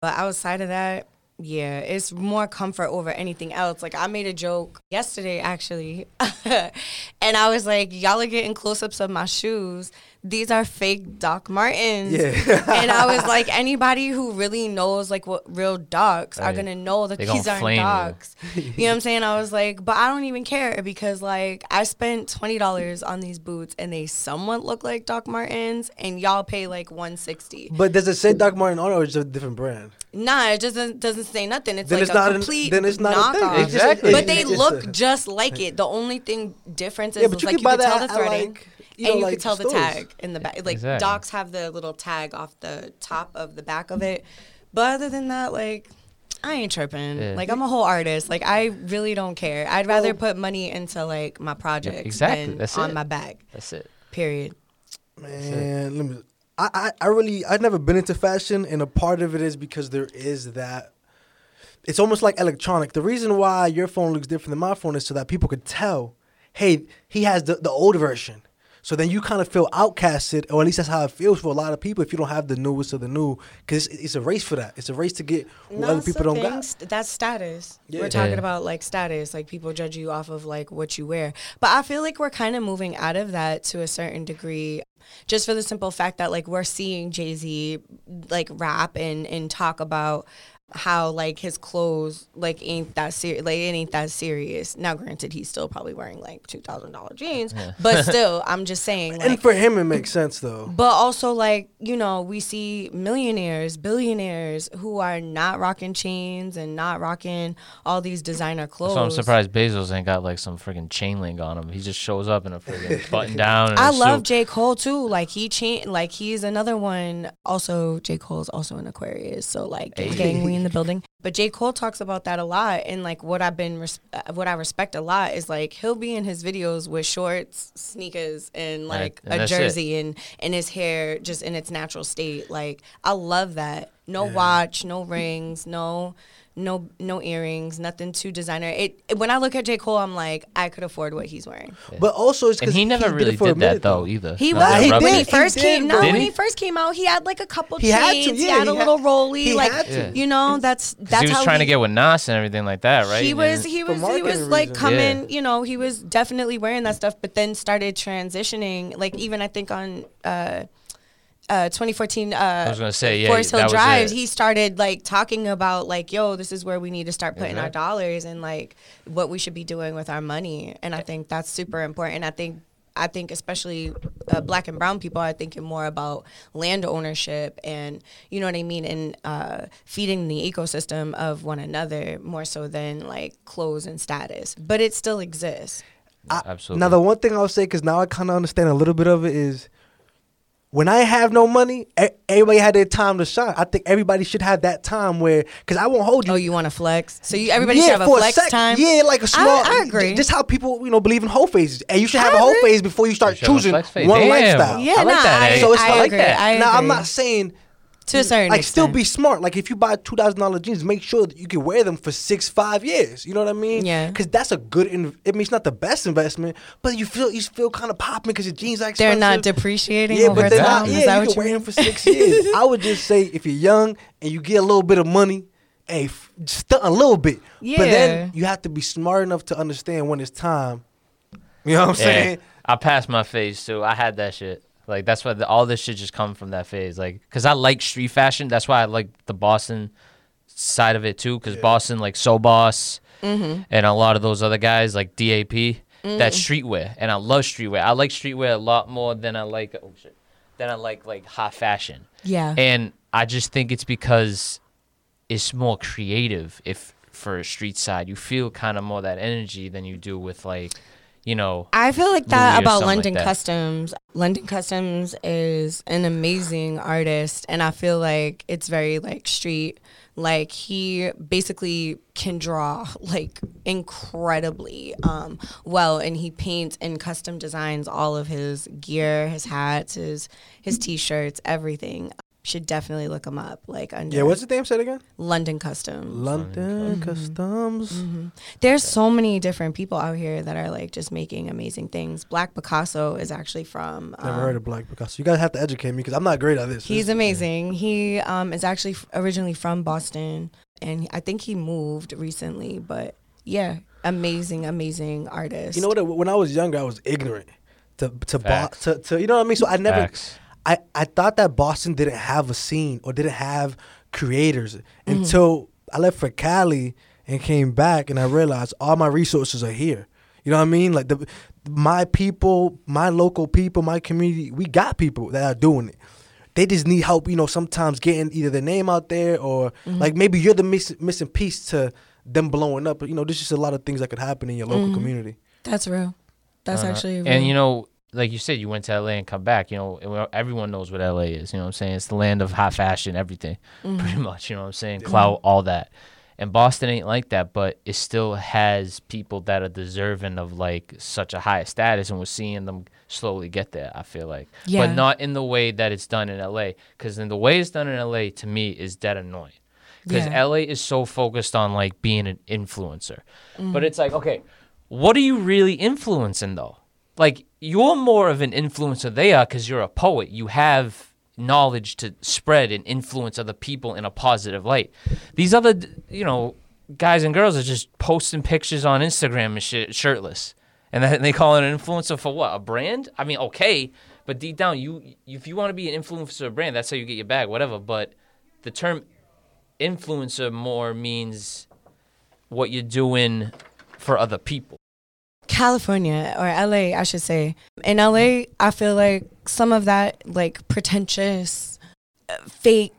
But outside of that, yeah, it's more comfort over anything else. Like I made a joke yesterday actually, and I was like, "Y'all are getting close-ups of my shoes. These are fake Doc Martens." Yeah. and I was like, anybody who really knows like what real docs are gonna know that They these aren't flame you. docs. You. know what I'm saying? I was like, but I don't even care because like I spent twenty dollars on these boots and they somewhat look like Doc Martens, and y'all pay like one sixty. But does it say Doc Martin on it or is it a different brand? Nah, it just doesn't, doesn't say nothing. It's Then like it's a not an- complete then it's not a thing. knockoff. Exactly. But they it's look a- just like it. The only thing difference is, Yeah, but is, you like can you buy could tell the at, threading. like, you and you like, could tell the tag in the back. Like Exactly. docs have the little tag off the top of the back of it. But other than that, like I ain't tripping. Yeah. Like I'm a whole artist. Like I really don't care. I'd rather put money into like my project exactly. than That's on it. my back. That's it. Period. Man, let me. I, I, I really I've never been into fashion, and a part of it is because there is that. It's almost like electronic. The reason why your phone looks different than my phone is so that people could tell, hey, he has the, the old version. So then you kind of feel outcasted, or at least that's how it feels for a lot of people if you don't have the newest of the new, because it's, it's a race for that. It's a race to get what No, other people don't thing. got. St- That's status. Yeah. We're talking Yeah. about like status. Like people judge you off of like what you wear. But I feel like we're kind of moving out of that to a certain degree. Just for the simple fact that like we're seeing Jay Z like rap and and talk about how like his clothes like ain't that serious like it ain't that serious now granted he's still probably wearing like $2000 jeans but still i'm just saying like And for him, it makes sense though. but also, like, you know, we see millionaires, billionaires who are not rocking chains and not rocking all these designer clothes. So I'm surprised Bezos ain't got like some freaking chain link on him. He just shows up in a freaking button down. And I a love suit. J. Cole too. Like he cha- like he's another one. Also, J. Cole's also an Aquarius, so like Hey. gang, we in the building. But J. Cole talks about that a lot, and like what I've been res- uh, what I respect a lot is like he'll be in his videos with shorts, sneakers, and Right, like and a it. jersey, and and his hair just in its natural state. Like I love that. No watch, no rings, no. No, no earrings, nothing too designer. It when I look at J Cole, I'm like, I could afford what he's wearing. But also, it's because he never did really it for did minute, that though either. He Not was he that when he rubber- He first did, came. bro. No, Did when he? he first came out, he had like a couple He had chains. to, he yeah, had a little had- rolly. he like had to. you know, that's that's he was how trying he, to get with Nas and everything like that, right? He was he was he was like reasons. coming. Yeah. You know, he was definitely wearing that stuff, but then started transitioning. Like even I think on. uh uh, 2014 uh, I was gonna say, yeah, Forest Hill that was Drives, he started like talking about like, yo, this is where we need to start putting our dollars and like what we should be doing with our money. And I think that's super important. I think I think especially uh, black and brown people are thinking more about land ownership and you know what I mean and uh, feeding the ecosystem of one another more so than like clothes and status. But it still exists. Absolutely. Now, the one thing I'll say, because now I kind of understand a little bit of it, is when I have no money, e- everybody had their time to shine. I think everybody should have that time where, because I won't hold you. Oh, you want to flex? So you everybody yeah, should have a for flex sec- time. Yeah, like a small. I agree. Just how people, you know, believe in whole phases, and you should have I a whole agree. phase before you start should choosing one Damn. lifestyle. Yeah, I like nah, that, I? So it's I not like agree. that. I now I'm not saying to a certain like still be smart. Like if you buy two thousand dollar jeans, make sure that you can wear them for six, five years. You know what I mean? Yeah. Because that's a good. In- I mean, it's not the best investment, but you feel you feel kind of popping because your jeans are They're not depreciating Yeah, over but they're time. not. Is Yeah, that you can you wear mean? them for six years. I would just say if you're young and you get a little bit of money, hey, f- stunt a little bit. yeah. But then you have to be smart enough to understand when it's time. You know what I'm Yeah, saying? I passed my phase too. I had that shit. Like that's why the, all this shit just come from that phase. Like, cause I like street fashion. That's why I like the Boston side of it too. Cause Yeah. Boston, like So Boss, Mm-hmm. and a lot of those other guys, like DAP, that's streetwear, and I love streetwear. I like streetwear a lot more than I like oh shit, than I like like high fashion. Yeah. And I just think it's because it's more creative if for a street side. You feel kind of more that energy than you do with like, you know, I feel like that about something like London that. Customs. London Customs is an amazing artist, and I feel like it's very like street. Like he basically can draw like incredibly um, well, and he paints and custom designs all of his gear, his hats, his his t-shirts, everything. Should definitely look him up. Like under Yeah. What's the name? Say it again. London Customs. London Customs. There's so many different people out here that are like just making amazing things. Black Picasso is actually from. Never um, heard of Black Picasso. You guys have to educate me because I'm not great at this. He's This- amazing. He um, is actually f- originally from Boston, and I think he moved recently. But yeah, amazing, amazing artist. You know what? When I was younger, I was ignorant to to, bo- to to you know what I mean. So I never. Facts. I, I thought that Boston didn't have a scene or didn't have creators Mm-hmm. until I left for Cali and came back and I realized all my resources are here. You know what I mean? Like the my people, my local people, my community, we got people that are doing it. They just need help, you know, sometimes getting either their name out there or Mm-hmm. like maybe you're the miss- missing piece to them blowing up. But you know, there's just a lot of things that could happen in your local Mm-hmm. community. That's real. That's Uh-huh. actually real. And you know, like you said, you went to LA and come back. You know, everyone knows what LA is. You know what I'm saying? It's the land of high fashion, everything, Mm-hmm. pretty much. You know what I'm saying? Clout, all that. And Boston ain't like that, but it still has people that are deserving of like such a high status, and we're seeing them slowly get there. I feel like, Yeah. but not in the way that it's done in LA. Because in the way it's done in LA, to me, is dead annoying. Because Yeah. LA is so focused on like being an influencer, Mm-hmm. but it's like, okay, what are you really influencing though? Like you're more of an influencer they are because you're a poet. You have knowledge to spread and influence other people in a positive light. These other, you know, guys and girls are just posting pictures on Instagram and shit shirtless, and they call it an influencer for what? A brand? I mean, okay, but deep down, you if you want to be an influencer brand, that's how you get your bag, whatever. But the term influencer more means what you're doing for other people. California or LA, I should say. In LA, I feel like some of that like pretentious, fake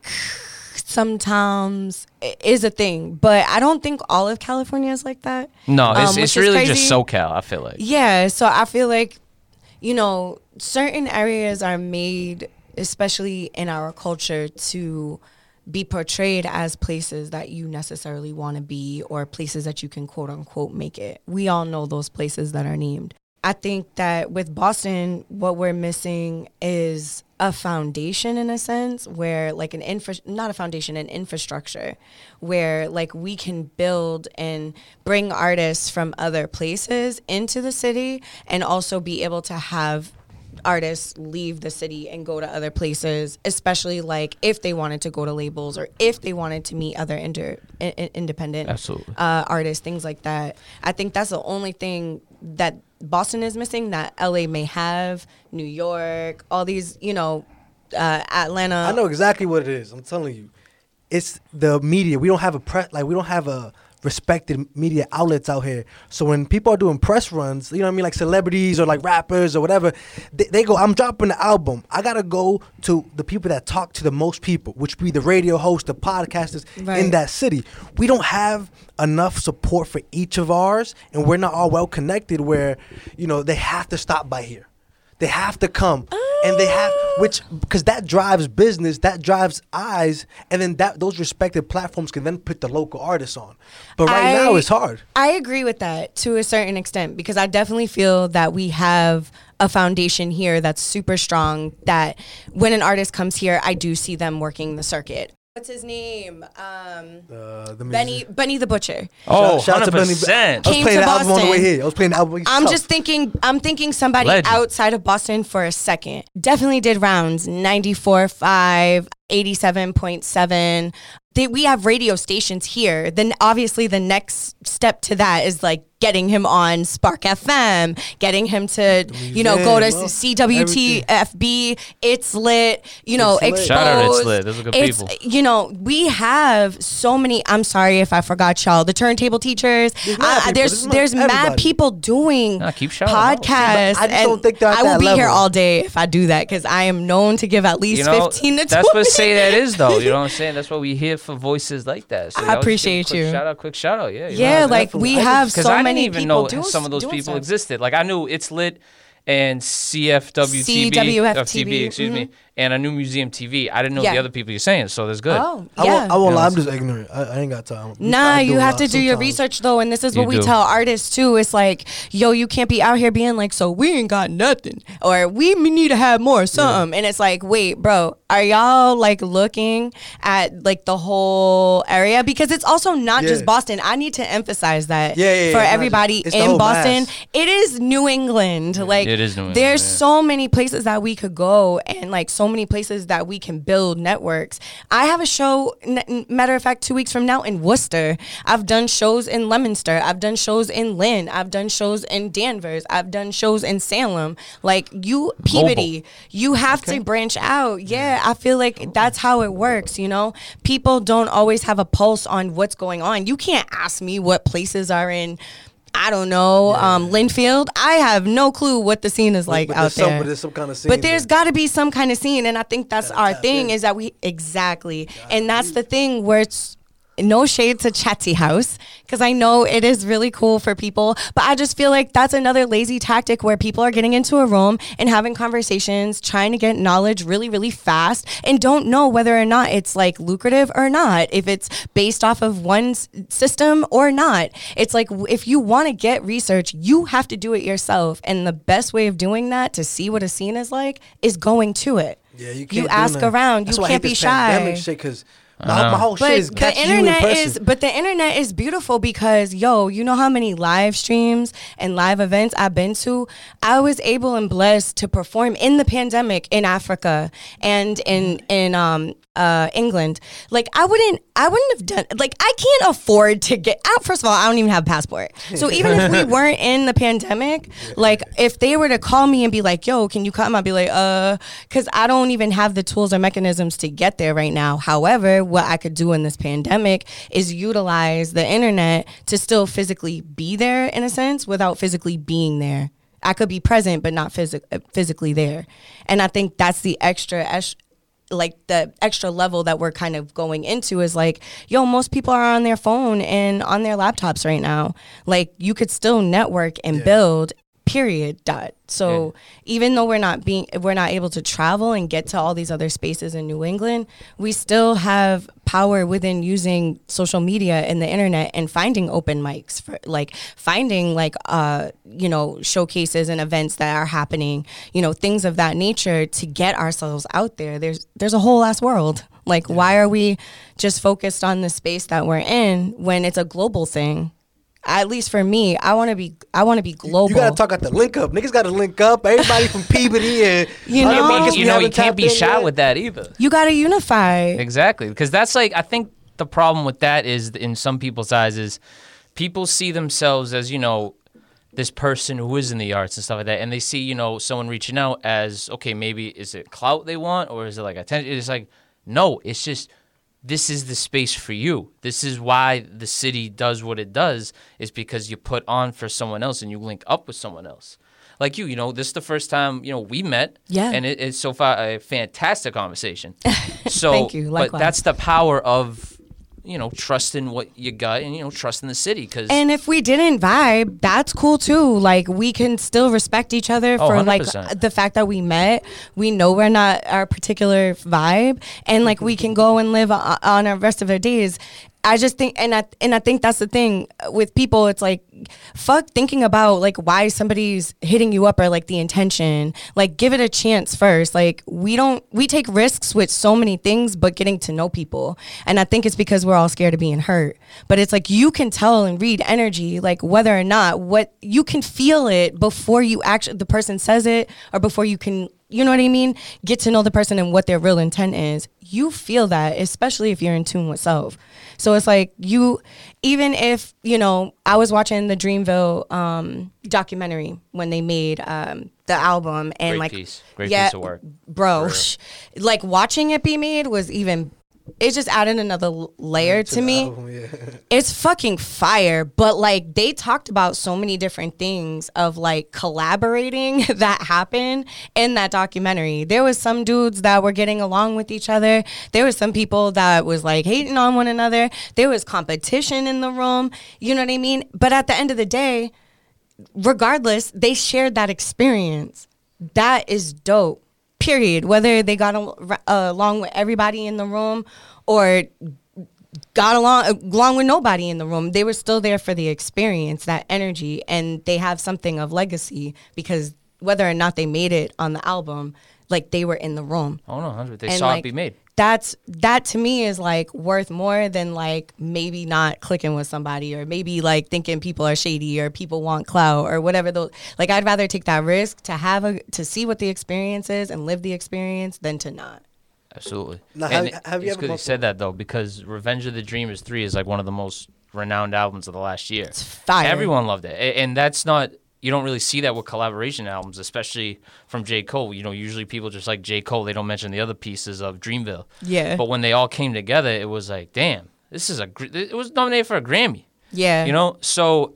sometimes is a thing, but I don't think all of California is like that. No, it's, Um, it's really crazy. just SoCal. I feel like. Yeah, so I feel like, you know, certain areas are made, especially in our culture, to be portrayed as places that you necessarily want to be or places that you can quote unquote make it. We all know those places that are named. I think that with Boston, what we're missing is a foundation in a sense where like an infra not a foundation an infrastructure where like we can build and bring artists from other places into the city and also be able to have artists leave the city and go to other places especially like if they wanted to go to labels or if they wanted to meet other inter- i- i- independent Absolutely. uh, artists, things like that. I think that's the only thing that Boston is missing that LA may have, New York, all these, you know, uh, Atlanta. I know exactly what it is. I'm telling you, it's the media. We don't have a press like we don't have a respected media outlets out here. So when people are doing press runs, you know what I mean, like celebrities or like rappers or whatever, they, they go, "I'm dropping the album. I gotta go to the people that talk to the most people, which be the radio host, the podcasters in that city. We don't have enough support for each of ours, and we're not all well connected. Where you know they have to stop by here." They have to come, ah. And they have which because that drives business, that drives eyes, and then that those respected platforms can then put the local artists on. But right now it's hard. I agree with that to a certain extent because I definitely feel that we have a foundation here that's super strong. That when an artist comes here, I do see them working the circuit. What's his name? Um, Uh, the Benny Benny the Butcher. Oh, Shout- shout out to Benny- 100%. I was Came playing the album on the way here. I was playing the album. I'm tough. just thinking. I'm thinking somebody Legend. outside of Boston for a second. Definitely did rounds 94.5, 87.7. They, we have radio stations here. Then obviously the next step to that is like getting him on Spark FM, getting him to you know go to museum, CWTFB. It's lit. You know, It's lit. exposed. Shout out, It's Lit. Those are good It's- people. You know, we have so many. I'm sorry if I forgot y'all. The turntable teachers. There's mad Uh, people. there's There's there's mad- mad people doing Nah, keep shouting out. podcasts. I just don't think they're at I will that be here all day if I do that because I am known to give at least You know, 15 to 20. that's what say that is though. You know what I'm saying? That's what we hear for voices like that. So I y'all just give a appreciate you. Shout out, quick shout out. Yeah, yeah, know, like we I have because so I many didn't even people know some of those people stuff. existed. Like I knew it's lit and CFWTB, uh, excuse me, and I knew Museum TV. I didn't know Yeah. the other people you're saying, so that's good. Oh, I yeah. won't, I won't lie. Yeah, I'm just ignorant. I, I ain't got time. Nah, you have to do your research though, and this is what You we do. tell artists too. It's like, yo, you can't be out here being like, so we ain't got nothing, or we need to have more something. And it's like, wait, bro, are y'all like looking at like the whole area because it's also not Yeah. just Boston. I need to emphasize that Yeah, yeah, yeah, for it's everybody just- in Boston. mass. It is New England. Like It is New England, There's yeah. so many places that we could go, and like so many places that we can build networks. I have a show. n- Matter of fact, two weeks from now in Worcester. I've done shows in Leominster. I've done shows in Lynn. I've done shows in Danvers. I've done shows in Salem. Like you, Peabody. You have to branch out. Yeah, I feel like oh. that's how it works. You know, people don't always have a pulse on what's going on. You can't ask me what places are in. I don't know, um, Lynnfield. I have no clue what the scene is like but out there's some, there. but there's some kind of scene. But there's there. got to be some kind of scene, and I think that's our thing in. is that we exactly, and that's the thing where it's no shade to Chatty House because I know it is really cool for people, but I just feel like that's another lazy tactic where people are getting into a room and having conversations, trying to get knowledge really, really fast, and don't know whether or not it's like lucrative or not, if it's based off of one system or not. It's like if you want to get research, you have to do it yourself, and the best way of doing that to see what a scene is like is going to it. Yeah, you can't. You ask around. That's You can't be shy. shit because my, my whole shit But is the catching you in internet is, but the internet is beautiful because yo, you know how many live streams and live events I've been to. I was able and blessed to perform in the pandemic in Africa and in in um uh England. Like I wouldn't, I wouldn't have done. Like I can't afford to get out. First of all, I don't even have a passport. So even if we weren't in the pandemic, like if they were to call me and be like, "Yo, can you come?" I'd be like, "Uh," because I don't even have the tools or mechanisms to get there right now. However, what I could do in this pandemic is utilize the internet to still physically be there in a sense without physically being there. I could be present but not physi- uh, physically there. And I think that's the extra like the extra level that we're kind of going into is like, yo, most people are on their phone and on their laptops right now. Like you could still network and build period dot. So even though we're not being we're not able to travel and get to all these other spaces in new england we still have power within using social media and the internet and finding open mics for like finding like uh you know showcases and events that are happening you know things of that nature to get ourselves out there. There's there's a whole ass world. Like why are we just focused on the space that we're in when it's a global thing at least for me, I want to be I want to be global. You gotta talk at the link up. Niggas gotta link up. Everybody from Peabody and You know? markets you we know, you haven't can't be in shy yet. with that either. You got to unify. Exactly, because that's like I think the problem with that is in some people's eyes is people see themselves as you know this person who is in the arts and stuff like that, and they see you know someone reaching out as okay, maybe is it clout they want or is it like attention? It's like no, it's just this is the space for you. This is why the city does what it does is because you put on for someone else and you link up with someone else. Like you, you know, this is the first time you know we met, Yeah. and it, it's so far a fantastic conversation. So, Thank you. but that's the power of you know trusting what you got and you know trusting the city because And if we didn't vibe, that's cool too. Like we can still respect each other Oh, for like 100%. the fact that we met. We know we're not our particular vibe, and like we can go and live on our rest of our days. I just think, and I and I think that's the thing with people. It's like, fuck thinking about like why somebody's hitting you up or like the intention. Like, give it a chance first. Like, we don't we take risks with so many things, but getting to know people, and I think it's because we're all scared of being hurt. But it's like you can tell and read energy, like whether or not what you can feel it before you actually the person says it or before you can you know what I mean? Get to know the person and what their real intent is. You feel that, especially if you're in tune with self. So it's like you, even if, you know, I was watching the Dreamville um, documentary when they made um, the album and Great like, piece. Great yeah, piece of work. bro, like watching it be made was even, it just added another layer to, the me. album, yeah. it's fucking fire but like they talked about so many different things of like collaborating that happened in that documentary. There was some dudes that were getting along with each other. There was some people that was like hating on one another. There was competition in the room. You know what i mean? But at the end of the day regardless they shared that experience. That is dope period whether they got al- uh, along with everybody in the room or got along along with nobody in the room. They were still there for the experience, that energy, and they have something of legacy because whether or not they made it on the album, like they were in the room. oh no, 100. They And, saw like, it be made. That's that to me is like worth more than like maybe not clicking with somebody or maybe like thinking people are shady or people want clout or whatever those like I'd rather take that risk to have a to see what the experience is and live the experience than to not. Absolutely. Now, and have- have you it's ever good you said that though because Revenge of the Dreamers 3 is like one of the most renowned albums of the last year. It's fire. Everyone loved it. And that's not you don't really see that with collaboration albums, especially from J. Cole. You know, usually people just like J. Cole, they don't mention the other pieces of Dreamville. Yeah. But when they all came together, it was like, damn, this is a gr- it was nominated for a Grammy. Yeah. You know? So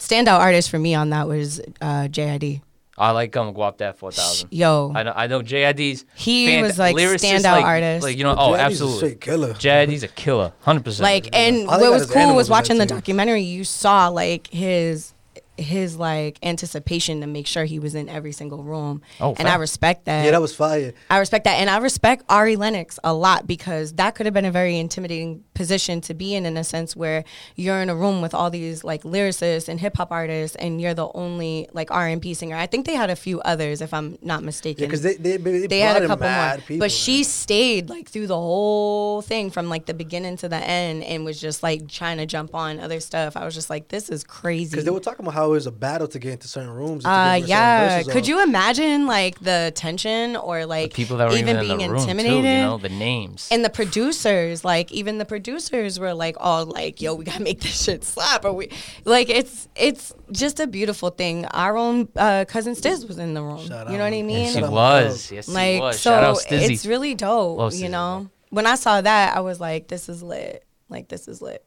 standout artist for me on that was uh, JID. I like um Guap Four Thousand. Yo, I know I know JID's he fant- was like lyricist, standout like, artist. Like you know, oh JID's a absolutely. straight killer. JID's a killer, hundred percent. like and All what was cool was watching the too. documentary you saw like his his like anticipation to make sure he was in every single room Oh, and i respect that Yeah, that was fire. I respect that. And I respect Ari Lennox a lot because that could have been a very intimidating position to be in, in a sense where you're in a room with all these like lyricists and hip hop artists and you're the only like R&B singer. I think they had a few others, if I'm not mistaken. Yeah, because they they, they, they had a couple mad more. people, but she man. stayed like through the whole thing from like the beginning to the end and was just like trying to jump on other stuff. I was just like, this is crazy. Because they were talking about how it was a battle to get into certain rooms. Uh, yeah. Could you imagine like the tension or the like people that were even, even, being in the room intimidated? too, you know, the names. and the producers, like even the producers were like all like, "Yo, we gotta make this shit slap." Or we like it's it's just a beautiful thing. Our own uh, cousin Stiz was in the room. Shout you know what I mean? yes, he was. Yes, he like was. so, out Stizzy. it's really dope. Love you Stizzy, know, when I saw that, I was like, "This is lit." Like this is lit.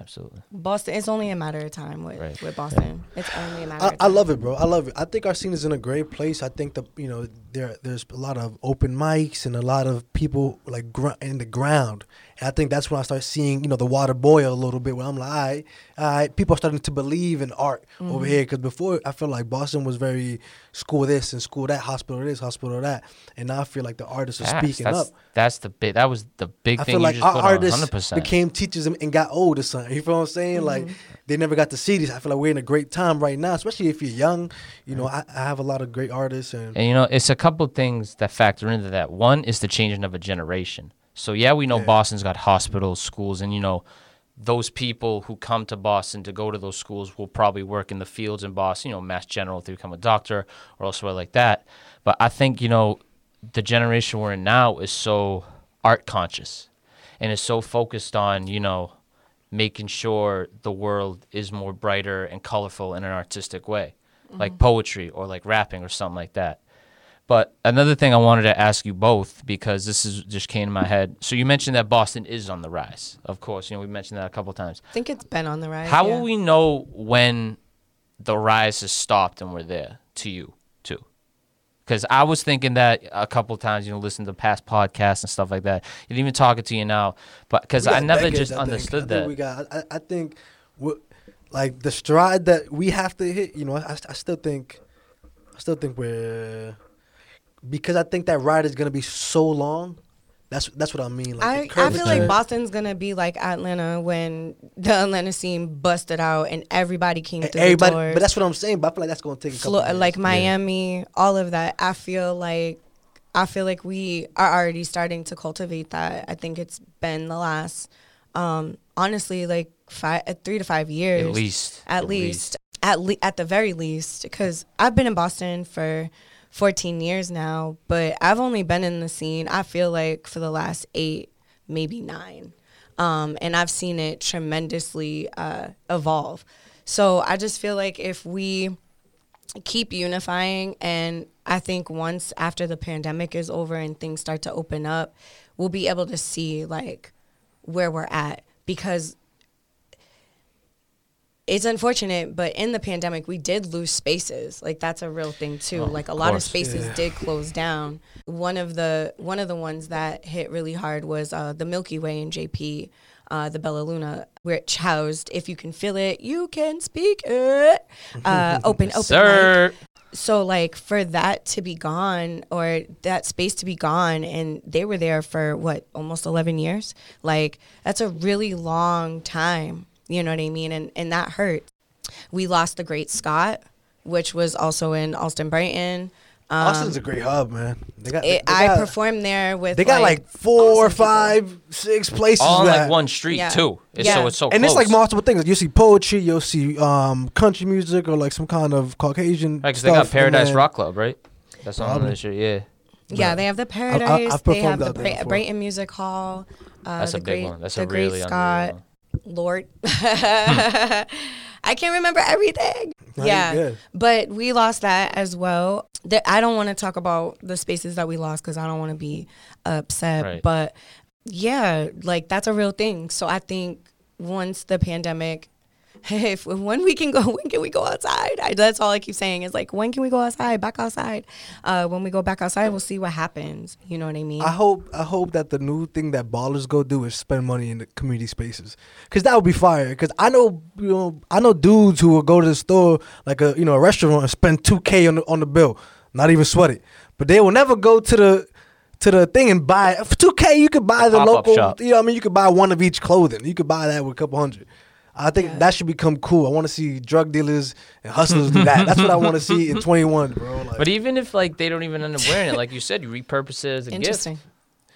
Absolutely. Boston. It's only a matter of time with Right. with Boston. It's only a matter. I, of I love it, bro. I love it. I think our scene is in a great place. I think the you know there there's a lot of open mics and a lot of people like gr- in the ground. And I think that's when I start seeing you know the water boil a little bit. Where I'm like, all right, all right. People are starting to believe in art Mm-hmm. over here because before I feel like Boston was very school this and school that, hospital this, hospital that, and now I feel like the artists are speaking that's, up. That's the big. That was the big I thing feel like our artists Hundred percent. became teachers and got old or something. You feel what I'm saying? Mm-hmm. Like they never got to see these. I feel like we're in a great time right now, especially if you're young. You know, I, I have a lot of great artists and And you know, it's a couple things that factor into that. One is the changing of a generation. So yeah, we know Yeah. Boston's got hospitals, schools, and you know, those people who come to Boston to go to those schools will probably work in the fields in Boston. You know, Mass General to become a doctor or elsewhere like that. But I think you know, the generation we're in now is so art conscious, and is so focused on you know, making sure the world is more brighter and colorful in an artistic way, like mm-hmm. poetry or like rapping or something like that. But another thing I wanted to ask you both because this is just came to my head. So you mentioned that Boston is on the rise. Of course, you know we mentioned that a couple times. I think it's been on the rise. How yeah. will we know when the rise has stopped and we're there? To you too, because I was thinking that a couple times. You know, listening to past podcasts and stuff like that. And even talking to you now, but because I never decades, just I think. understood I think that. We got. I, I think, like the stride that we have to hit. You know, I, I still think, I still think we're because I think that ride is gonna be so long. That's that's what I mean. Like I, I feel like Boston's gonna be like Atlanta when the Atlanta scene busted out and everybody came And through Everybody, the doors. but that's what I'm saying. But I feel like that's gonna take a couple. Flo- years. like Miami, all of that. I feel like I feel like we are already starting to cultivate that. I think it's been the last, um, honestly, like five, uh, three to five years, At least. at least, at le- at the very least, because I've been in Boston for 14 years now, but I've only been in the scene. I feel like for the last eight, maybe nine, um, and I've seen it tremendously uh, evolve. So I just feel like if we keep unifying and I think once after the pandemic is over and things start to open up, we'll be able to see like where we're at because it's unfortunate, but in the pandemic, we did lose spaces. Like that's a real thing too. Oh, like a of lot of spaces Yeah. did close down. One of the one of the ones that hit really hard was uh, the Milky Way in JP, uh, the Bella Luna, which housed "If You Can Feel It, You Can Speak It." Uh, open, open, mic Sir. so like for that to be gone or that space to be gone and they were there for what almost 11 years like that's a really long time you know what i mean and and that hurt we lost the great scott which was also in Allston brighton um, Allston's a great hub, man. They got. it, they i performed there with They got like, four, awesome people. five, six places. All on that- like one street Yeah. too. It's Yeah. So it's so and close. it's like multiple things. You see poetry, you'll see um, country music, or like some kind of Caucasian. Right, 'cause they got Paradise then- Rock Club, right? That's on Probably. this shit. Yeah. yeah they have the paradise I've they have performed the there Bra- brighton music hall uh, That's the a big great, one. That's a great really scott underrated one. Lord. I can't remember everything. Yeah. But we lost that as well. I don't want to talk about the spaces that we lost because I don't want to be upset. Right. But yeah, like that's a real thing. So I think once the pandemic if when we can go, when can we go outside? I, that's all I keep saying is like, when can we go outside? Back outside. Uh, when we go back outside, we'll see what happens. You know what I mean? I hope I hope that the new thing that ballers go do is spend money in the community spaces, cause that would be fire. Cause I know you know I know dudes who will go to the store like a you know a restaurant and spend two k on the on the bill, not even sweat it, but they will never go to the to the thing and buy for two k. You could buy the Pop-up local. shop. You know what I mean? You could buy one of each clothing. You could buy that with a couple hundred. I think Yeah. that should become cool. I want to see drug dealers and hustlers do that. That's what I want to see in 21, bro. Like, But even if like they don't even end up wearing it, like you said, you repurpose it as a gift. Interesting.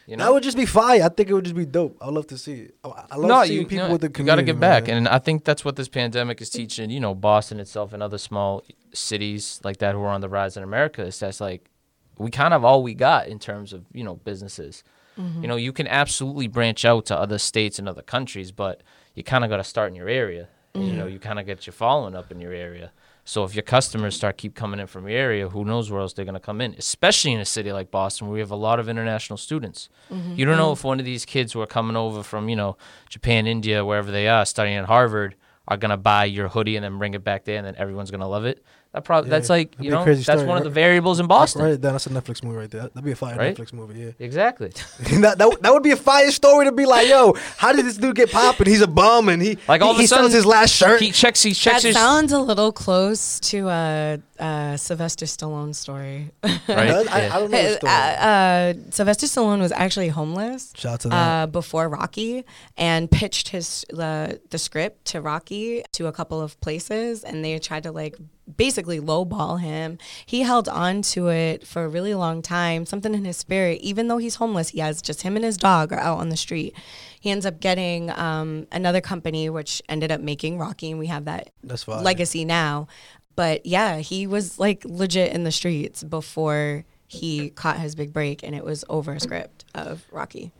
You that would just be fire. I think it would just be dope. I would love to see it. I, I love no, seeing you, people you know, with the you community. gotta get back, and I think that's what this pandemic is teaching. You know, Boston itself and other small cities like that who are on the rise in America. Is that's like we kind of all we got in terms of you know businesses. Mm-hmm. You know, you can absolutely branch out to other states and other countries, but you kind of got to start in your area. And, You know, Mm-hmm. you kind of get your following up in your area. So if your customers start keep coming in from your area, who knows where else they're gonna come in? Especially in a city like Boston, where we have a lot of international students. Mm-hmm. You don't know if one of these kids who are coming over from you know Japan, India, wherever they are, studying at Harvard, are gonna buy your hoodie and then bring it back there, and then everyone's gonna love it. That probably Yeah, that's like you know that's story, one of the variables in Boston. Write it down. That's a Netflix movie right there. That'd be a fire Right? Netflix movie. Yeah. Exactly. that, that, that would be a fire story to be like, yo, how did this dude get popping? He's a bum and he Like all he, of a sudden sells his last shirt. He checks. He That checks his sounds a little close to a, uh Sylvester Stallone story. right. I, Yeah. I don't know the uh, story. uh, Sylvester Stallone was actually homeless. Shout out to that. uh, before Rocky and pitched his the the script to Rocky to a couple of places, and they tried to like basically lowball him. He held on to it for a really long time. Something in his spirit, even though he's homeless, he has just him and his dog are out on the street. He ends up getting um, another company, which ended up making Rocky, and we have that That's legacy now. But yeah, he was like legit in the streets before he caught his big break, and it was over a script of Rocky.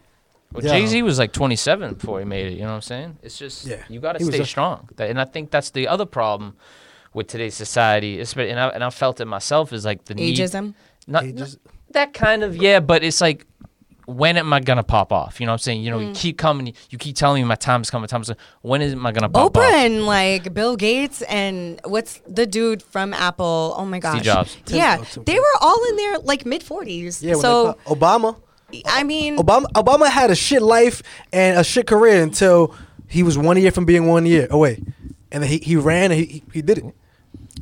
Well, Yeah. Jay Z was like 27 before he made it. You know what I'm saying? It's just Yeah. you got to stay a- strong. And I think that's the other problem with today's society. And I, and I felt it myself is like the need. Ageism. Not, Ages- not- that kind of yeah, but it's like when am I gonna pop off? You know what I'm saying? You know, Mm. you keep coming, you keep telling me my time's coming, time's coming. When is am I gonna pop Oprah off? and like Bill Gates and what's the dude from Apple? Oh my gosh, Steve Jobs. Yeah, oh, they were all in their like mid forties. yeah, when so they pop- Obama. I mean, Obama Obama had a shit life and a shit career until he was one year from being one year away. And then he, he ran and he, he, he did it.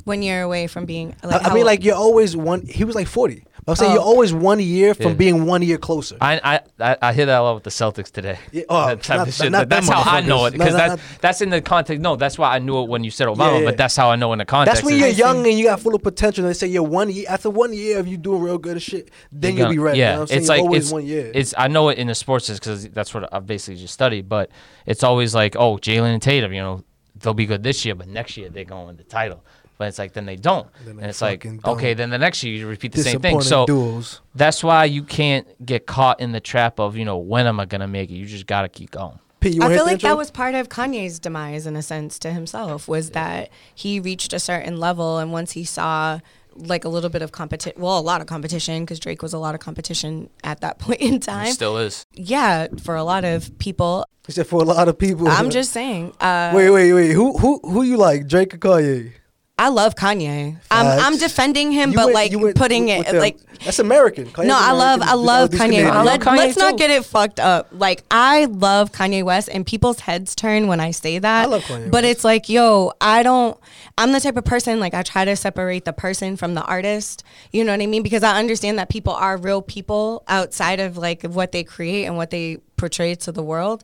One year away from being. I, Like, I how- mean, like, you're always one. He was like 40. I'm saying Oh. you're always one year from Yeah. being one year closer. I, I I I hear that a lot with the Celtics today. Yeah, oh, that type not- of shit. not But that's how I know it because No, that, that's in the context. No, that's why I knew it when you said Obama. Yeah, yeah. But that's how I know in the context. That's when you're young and you got full of potential. And they say you're one year after one year of you doing real good as shit, then You're you'll be gonna- ready. Yeah, you know what I'm saying? it's You're like always it's, one year. it's I know it in the sports because that's what I've basically just studied. But it's always like, oh, Jaylen and Tatum, you know, they'll be good this year, but next year they're going to win the title. But it's like then they don't, Then and it's like don't. okay, then the next year you repeat the same thing. So duels. that's why you can't get caught in the trap of you know when am I gonna make it. You just gotta keep going. Pete, you I feel the like that was part of Kanye's demise in a sense to himself was that he reached a certain level and once he saw like a little bit of competition, well, a lot of competition because Drake was a lot of competition at that point in He time. still is. yeah, for a lot of people. He said for a lot of people. I'm just saying. Uh, wait, wait, wait. Who who who you like, Drake or Kanye? I love Kanye. I'm, I'm defending him, You but went- like you went putting with- it them. like that's American. Kanye's no, I love American. I These love these Kanye. Canadians. I love Let, Kanye let's not get it fucked up. Like I love Kanye West, and people's heads turn when I say that. I love Kanye but West. it's like, yo, I don't. I'm the type of person like I try to separate the person from the artist. You know what I mean? Because I understand that people are real people outside of like what they create and what they portray to the world.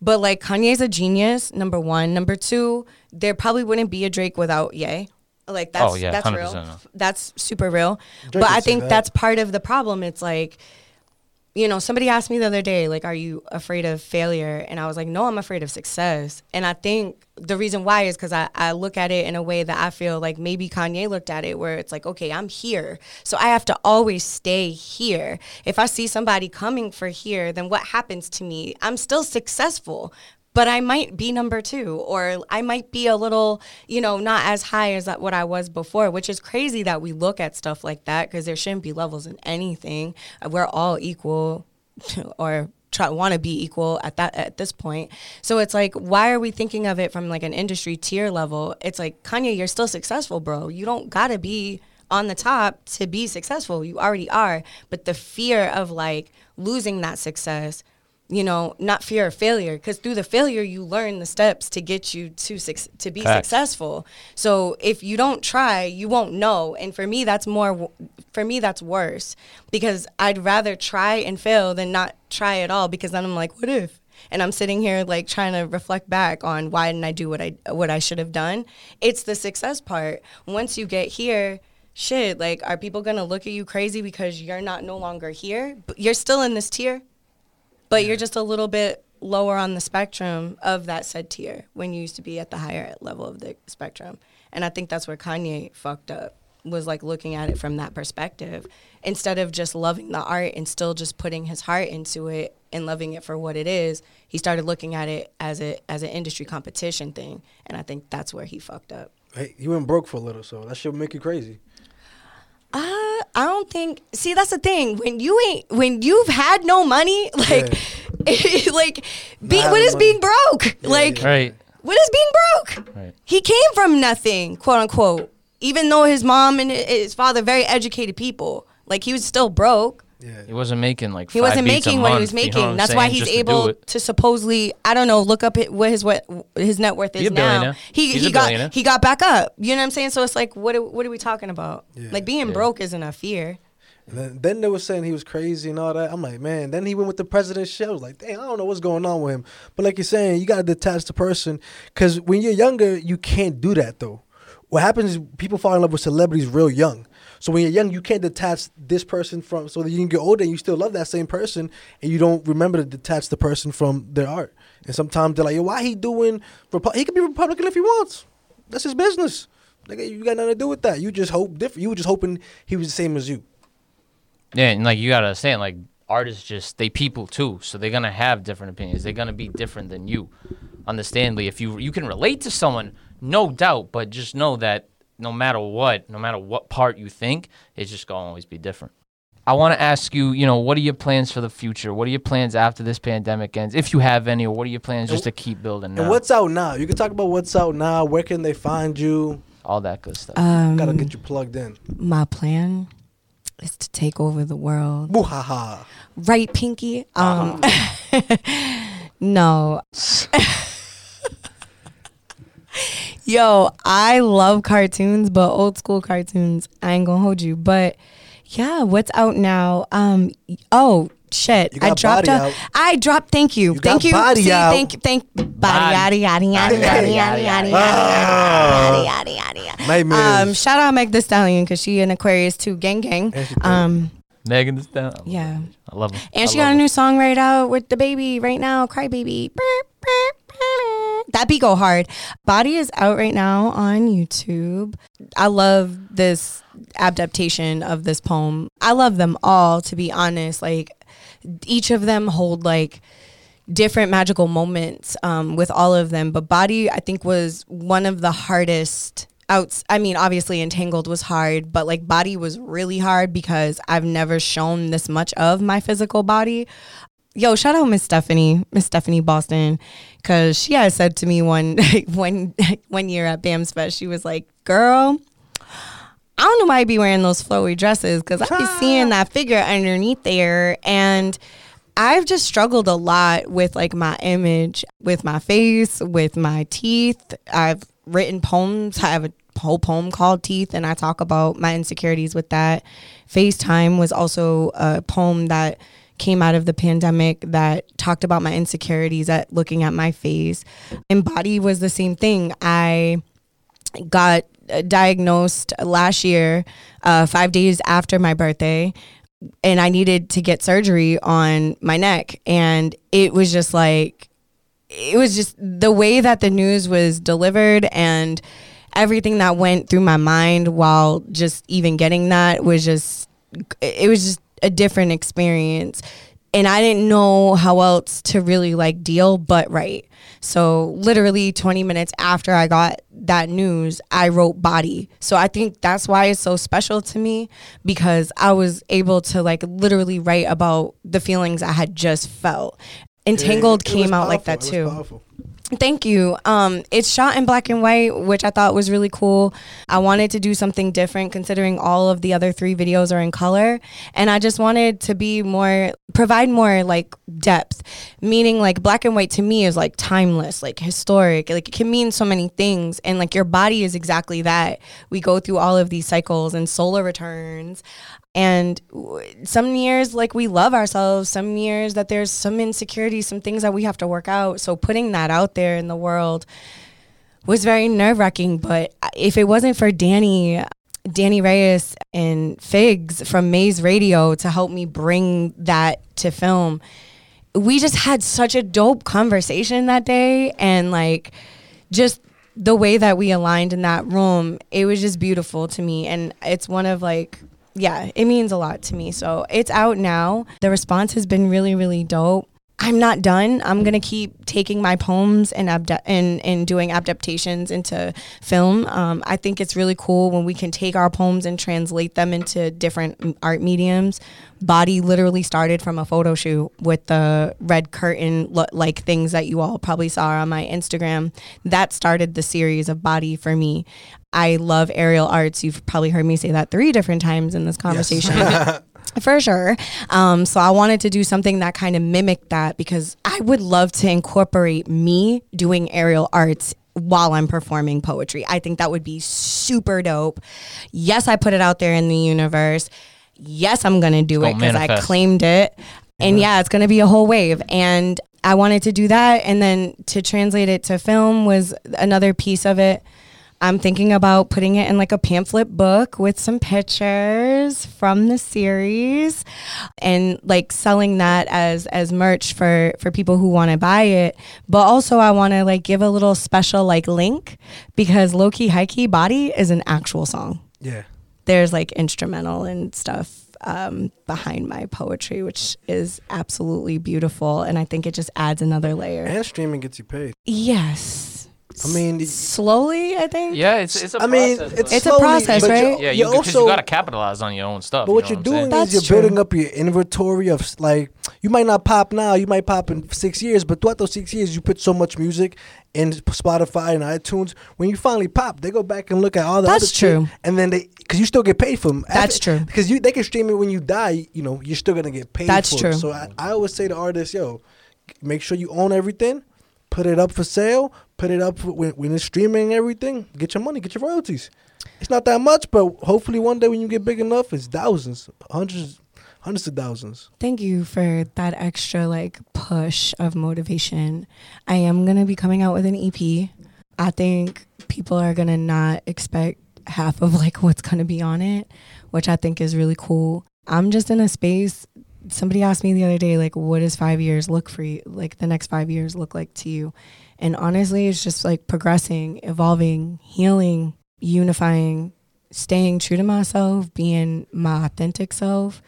But like Kanye's a genius. Number one. Number two, there probably wouldn't be a Drake without Ye. Like that's Oh, yeah, that's 100% real. no. That's super real. Drake but I think that. that's part of the problem. It's like you know, somebody asked me the other day, like, are you afraid of failure? And I was like, no, I'm afraid of success. And I think the reason why is because I, I look at it in a way that I feel like maybe Kanye looked at it, where it's like, okay, I'm here. So I have to always stay here. If I see somebody coming for here, then what happens to me? I'm still successful. But I might be number two, or I might be a little, you know, not as high as what I was before, which is crazy that we look at stuff like that because there shouldn't be levels in anything. We're all equal, or try want to be equal at that at this point. So it's like why are we thinking of it from like an industry tier level? It's like Kanye, you're still successful, bro. You don't got to be on the top to be successful. You already are, but the fear of like losing that success you know, not fear of failure, because through the failure you learn the steps to get you to suc- to be Facts. successful. So if you don't try, you won't know. And for me, that's more. For me, that's worse because I'd rather try and fail than not try at all. Because then I'm like, what if? And I'm sitting here like trying to reflect back on why didn't I do what I what I should have done. It's the success part. Once you get here. Shit, like, are people gonna look at you crazy because you're not no longer here? But you're still in this tier but you're just a little bit lower on the spectrum of that said tier when you used to be at the higher level of the spectrum. And I think that's where Kanye fucked up was like looking at it from that perspective instead of just loving the art and still just putting his heart into it and loving it for what it is he started looking at it as a as an industry competition thing and i think that's where he fucked up Hey, you went broke for a little, so that should make you crazy. Uh, I don't think. See, that's the thing. When you ain't, when you've had no money, like, like, be, what is having being broke? like, Right. what is being broke? Right. He came from nothing, quote unquote. Even though his mom and his father very educated people, like he was still broke. Yeah. He wasn't making like He five wasn't beats a making what he was month, you making. know what I'm That's why he's just to able it. to supposedly, I don't know, look up it, what his what his net worth He is a now. He He's he a got he got back up. You know what I'm saying? So it's like, what are, what are we talking about? Yeah. Like being Yeah. broke isn't a fear. And then, then they were saying he was crazy and all that. I'm like, man. Then he went with the president's shit. I was like, damn, I don't know what's going on with him. But like you're saying, you gotta detach the person because when you're younger, you can't do that though. What happens is people fall in love with celebrities real young. So when you're young, you can't detach this person from. So that you can get older and you still love that same person, and you don't remember to detach the person from their art. And sometimes they're like, yo, why he doing? Repu- he can be Republican if he wants. That's his business. Nigga, you got nothing to do with that. You just hope different. You were just hoping he was the same as you. Yeah, and like you gotta understand, like artists just they people too, so they're gonna have different opinions. They're gonna be different than you. Understandably, if you you can relate to someone, no doubt, but just know that no matter what, no matter what part you think, it's just gonna always be different. I want to ask you, you know, what are your plans for the future? What are your plans after this pandemic ends, if you have any, or what are your plans just to keep building now? And what's out now? You can talk about what's out now. Where can they find you? all that good stuff? Um, Gotta get you plugged in. my plan is to take over the world. Boo ha ha. Right, Pinky? Um, no. Yo, I love cartoons, but old school cartoons. I ain't gonna hold you. But yeah, what's out now? Um, oh shit, You I dropped Body a. out. I dropped. Thank you, You thank got you. Body See, out. thank you, thank body Body. yada yada yada yada yada yada yada yada yada yada. Nightmares. Um, shout out Meg The Stallion because she an Aquarius too, gang gang. And she thick. Um, Megan Thee Stallion. I love yeah. her. I love him. And she got a new song right out with DaBaby right now, Cry Baby. That beat go hard. Body is out right now on YouTube. I love this adaptation of this poem. I love them all, to be honest. Like each of them hold like different magical moments um, with all of them. But Body, I think, was one of the hardest. Outs, I mean, obviously, Entangled was hard, but like Body was really hard because I've never shown this much of my physical body. Yo, shout out Miss Stephanie, Miss Stephanie Boston, because she had said to me one one one year at BAMS Fest, she was like, "Girl, I don't know why I'd be wearing those flowy dresses because I be seeing that figure underneath there and." I've just struggled a lot with like my image, with my face, with my teeth. I've written poems. I have a whole poem called Teeth, and I talk about my insecurities with that. FaceTime was also a poem that came out of the pandemic that talked about my insecurities at looking at my face. And body was the same thing. I got uh, diagnosed last year, uh, five days after my birthday, and I needed to get surgery on my neck. And it was just like, it was just the way that the news was delivered and everything that went through my mind while just even getting that was just, it was just a different experience. and I didn't know how else to really like deal but write. So literally 20 minutes after I got that news, I wrote body. So I think that's why it's so special to me because I was able to like literally write about the feelings I had just felt. Entangled It- it came out like that powerful. It was too. Thank you. Um, it's shot in black and white, which I thought was really cool. I wanted to do something different considering all of the other three videos are in color. And I just wanted to be more, provide more like depth, meaning like black and white to me is like timeless, like historic. Like it can mean so many things. And like your body is exactly that. We go through all of these cycles and solar returns. And some years, like we love ourselves, some years that there's some insecurities, some things that we have to work out. So putting that out there in the world was very nerve wracking. But if it wasn't for Danny, Danny Reyes and Figs from Maze Radio to help me bring that to film, we just had such a dope conversation that day. And like, just the way that we aligned in that room, it was just beautiful to me. And it's one of like, yeah, it means a lot to me. So it's out now. The response has been really, really dope. I'm not done. I'm gonna keep taking my poems and abda- and and doing adaptations into film. Um, I think it's really cool when we can take our poems and translate them into different art mediums. Body literally started from a photo shoot with the red curtain lo- like things that you all probably saw on my Instagram. That started the series of Body for me. I love aerial arts. You've probably heard me say that three different times in this conversation. For sure. Um, so I wanted to do something that kind of mimicked that because I would love to incorporate me doing aerial arts while I'm performing poetry. I think that would be super dope. Yes, I put it out there in the universe. Yes, I'm going to do it because I claimed it. And yeah, it's going to be a whole wave. And I wanted to do that. And then to translate it to film was another piece of it. I'm thinking about putting it in like a pamphlet book with some pictures from the series and like selling that as as merch for for people who want to buy it. But also I want to like give a little special like link because Low Key High Key Body is an actual song. Yeah. There's like instrumental and stuff um, behind my poetry, which is absolutely beautiful. And I think it just adds another layer. And streaming gets you paid. Yes. I mean, slowly, I think. Yeah, it's it's a I mean, process. it's though. It's a slowly, process, right? you- yeah, you you, because also- you got to capitalize on your own stuff. But you what know you're I'm doing saying? That's is you're true. building up your inventory of like you might not pop now, you might pop in six years, but throughout those six years, you put so much music in Spotify and iTunes. When you finally pop, they go back and look at all the That's other shit, true. and then they because you still get paid for them. That's true. Because you they can stream it when you die. You know, you're still gonna get paid. That's for true. It. So I, I always say to artists, yo, make sure you own everything. Put it up for sale. Put it up when, when it's streaming everything. Get your money. Get your royalties. It's not that much, but hopefully one day when you get big enough, it's thousands, hundreds, hundreds of thousands. Thank you for that extra like push of motivation. I am to be coming out with an EP. I think people are to not expect half of like what's to be on it, which I think is really cool. I'm just in a space somebody asked me the other day like what does 5 years look for you like the next 5 years look like to you? And honestly, it's just like progressing, evolving, healing, unifying, staying true to myself, being my authentic self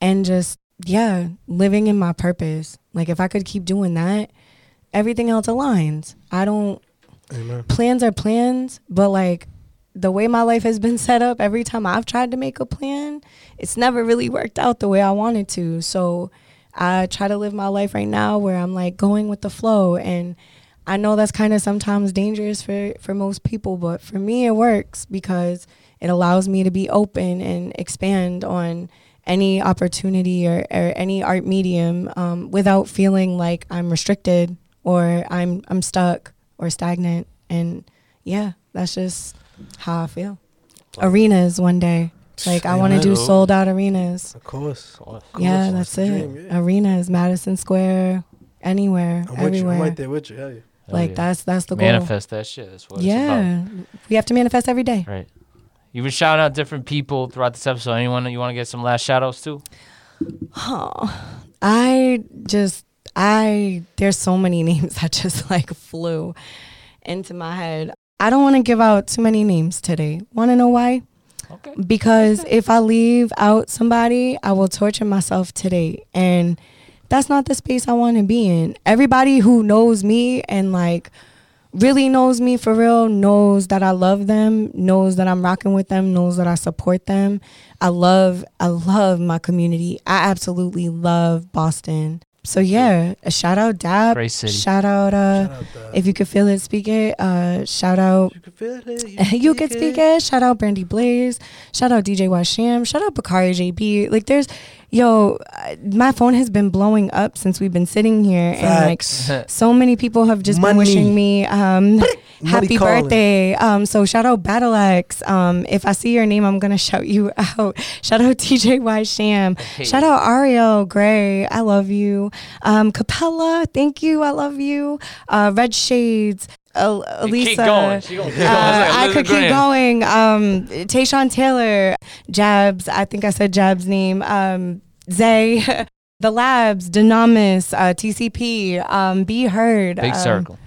and just yeah living in my purpose. Like if i could keep doing that everything else aligns. I don't Amen. plans are plans but like the way my life has been set up every time i've tried to make a plan it's never really worked out the way i wanted to. So i try to live my life right now where i'm like going with the flow and i know that's kind of sometimes dangerous for for most people but for me it works because it allows me to be open and expand on any opportunity or, or any art medium um, without feeling like I'm restricted or I'm I'm stuck or stagnant. And yeah, that's just how I feel. Arenas one day. Like I want to do sold out arenas. Of course. Of course. Yeah, course, that's it. dream, yeah. Arenas, Madison Square, anywhere, I'm with you. I'm right there with you. Yeah. Hell Like yeah. that's that's the goal. manifest that shit. That's what it's about. Yeah, we have to manifest every day. Right. You've been shouting out different people throughout this episode. Anyone you want to get some last shout outs to? Oh, I just I there's so many names that just like flew into my head. I don't want to give out too many names today. Want to know why? Okay. Because if I leave out somebody, I will torture myself today. And that's not the space I want to be in. Everybody who knows me and like really knows me for real knows that I love them, knows that I'm rocking with them, knows that I support them. I love I love my community. I absolutely love Boston. So yeah, a shout out Dab. Great city. Shout out uh Shout out the- if you could feel it, speak it. Uh shout out You can feel it. you can speak it. Shout out Brandy Blaze. Shout out DJ Washam. Shout out Bakari JB. Like there's, yo, uh, my phone has been blowing up since we've been sitting here, Facts. and like so many people have just Money. been wishing me um, happy calling. birthday. Um, so shout out Battle X. Um, if I see your name, I'm gonna shout you out. Shout out DJ Washam. Hey. Shout out Ariel Gray. I love you. Um, Capella. Thank you. I love you. Uh, Red Shades. Uh, Elisa. Keep going. Keep going. Uh, I could keep going. Um, Tayshawn Taylor, Jabs. I think I said Jabs' name. Um, Zay, the Labs, Dynamis, uh, TCP, um, Be Heard. Big um, circle.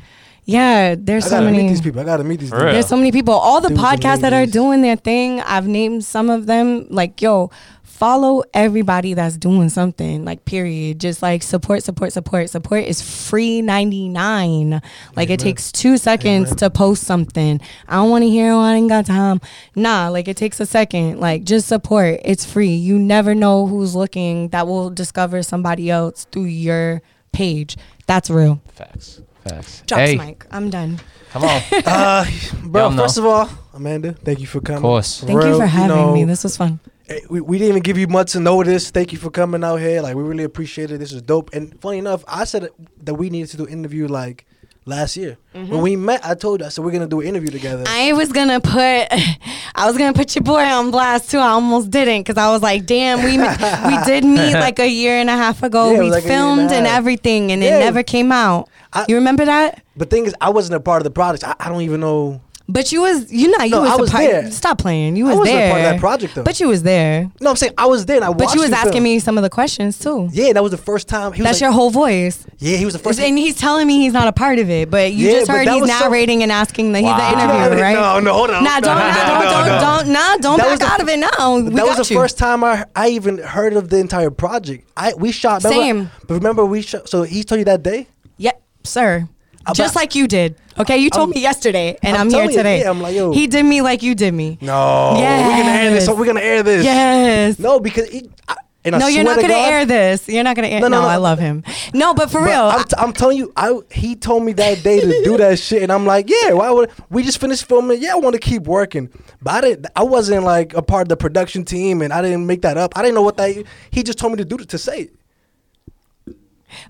Yeah, there's I so gotta many. meet these people. I gotta meet these people. There's so many people. All the Dudes podcasts that are doing their thing, I've named some of them. Like, yo, follow everybody that's doing something. Like, period. Just like support, support, support. Support is free ninety nine. Like, it takes two seconds Amen. to post something. I don't want to hear. Oh, I ain't got time. Nah, like it takes a second. Like, just support. It's free. You never know who's looking. That will discover somebody else through your page. That's real. Facts. Facts. Drops hey, mic. I'm done. come on. Uh, bro, Y'all know. first of all, Amanda, thank you for coming. Of course. Thank you for having know, me. This was fun. eh, We, we didn't even give you much notice. Thank you for coming out here. Like we really appreciate it. This is dope. And funny enough, I said that we needed to do an interview like last year when we met. I told you I said we're gonna do an interview together. Mm-hmm. I was gonna put, I was gonna put your boy on blast too. I almost didn't because I was like, damn, we we did meet like a year and a half ago. Yeah, we like a year and filmed and, everything, and Yeah. it never came out. I- you remember that? but thing is, I wasn't a part of the project. I, I don't even know. But you was you not you No, was, I was part. there. Stop playing. You was there. I was wasn't there. a part of that project though. But you was there. no, I'm saying I was there. And I But you was asking film. me some of the questions too. Yeah, that was the first time. He was That's like, your whole voice. Yeah, he was the first. And he's telling me he's not a part of it, but you Yeah, just heard that he's was so- narrating and asking the he's Wow. the interviewer, right? No, no, hold on. Nah, don't, No, nah, no, don't, no, don't, no. don't, nah, don't That back was the- out of it now. We that was the you. first time I I even heard of the entire project. I we shot. Remember, Same. But remember we shot. So he told you that day. Yep, sir. About- Just like you did. Okay, you told I'm- me yesterday, and I'm I'm, here telling you, today. yeah, I'm like, yo. He did me like you did me. No, we're gonna air this. Yes. We're gonna air this. Yes. No, because he, I, and I no, you're not to gonna God- air this. You're not gonna air. No, No, no, no. I love him. No, but for But real, I'm, t- I'm telling you, I he told me that day to do that shit, and I'm like, yeah, why would we just finished filming? Yeah, I want to keep working, but I didn't. I wasn't like a part of the production team, and I didn't make that up. I didn't know what that. He just told me to do to say it.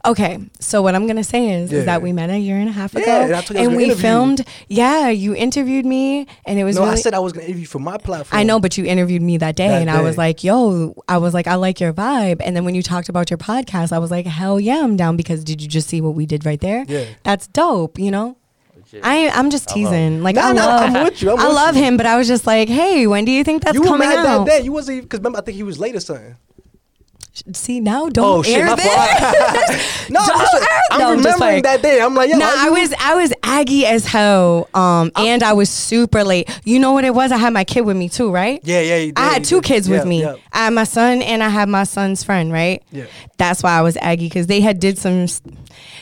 Okay, so what I'm gonna say is, Yeah. is that we met a year and a half Yeah, ago, and I told you I was and we interview filmed. Yeah, you interviewed me, and it was. No, really, I said I was gonna interview for my platform. I know, but you interviewed me that day, That and I was like, "Yo," I was like, "I like your vibe." And then when you talked about your podcast, I was like, "Hell yeah, I'm down!" Because did you just see what we did right there? Yeah. that's dope. You know, I I'm just teasing. Like Nah, I nah, love, I'm with you, I'm I with love you. him, but I was just like, "Hey, when do you think that's you were coming mad out?" that day. You wasn't because remember I think he was late or something. See now, don't oh shit, air this. no, Don't I'm, air- I'm no, remembering like- that day. I'm like, yo, Nah, I was I was aggy as hell, um, and I was super late. You know what it was? I had my kid with me too, right? Yeah, yeah. Did, I had two kids with me. yeah. I had my son and I had my son's friend, right? Yeah. That's why I was aggy because they had did some,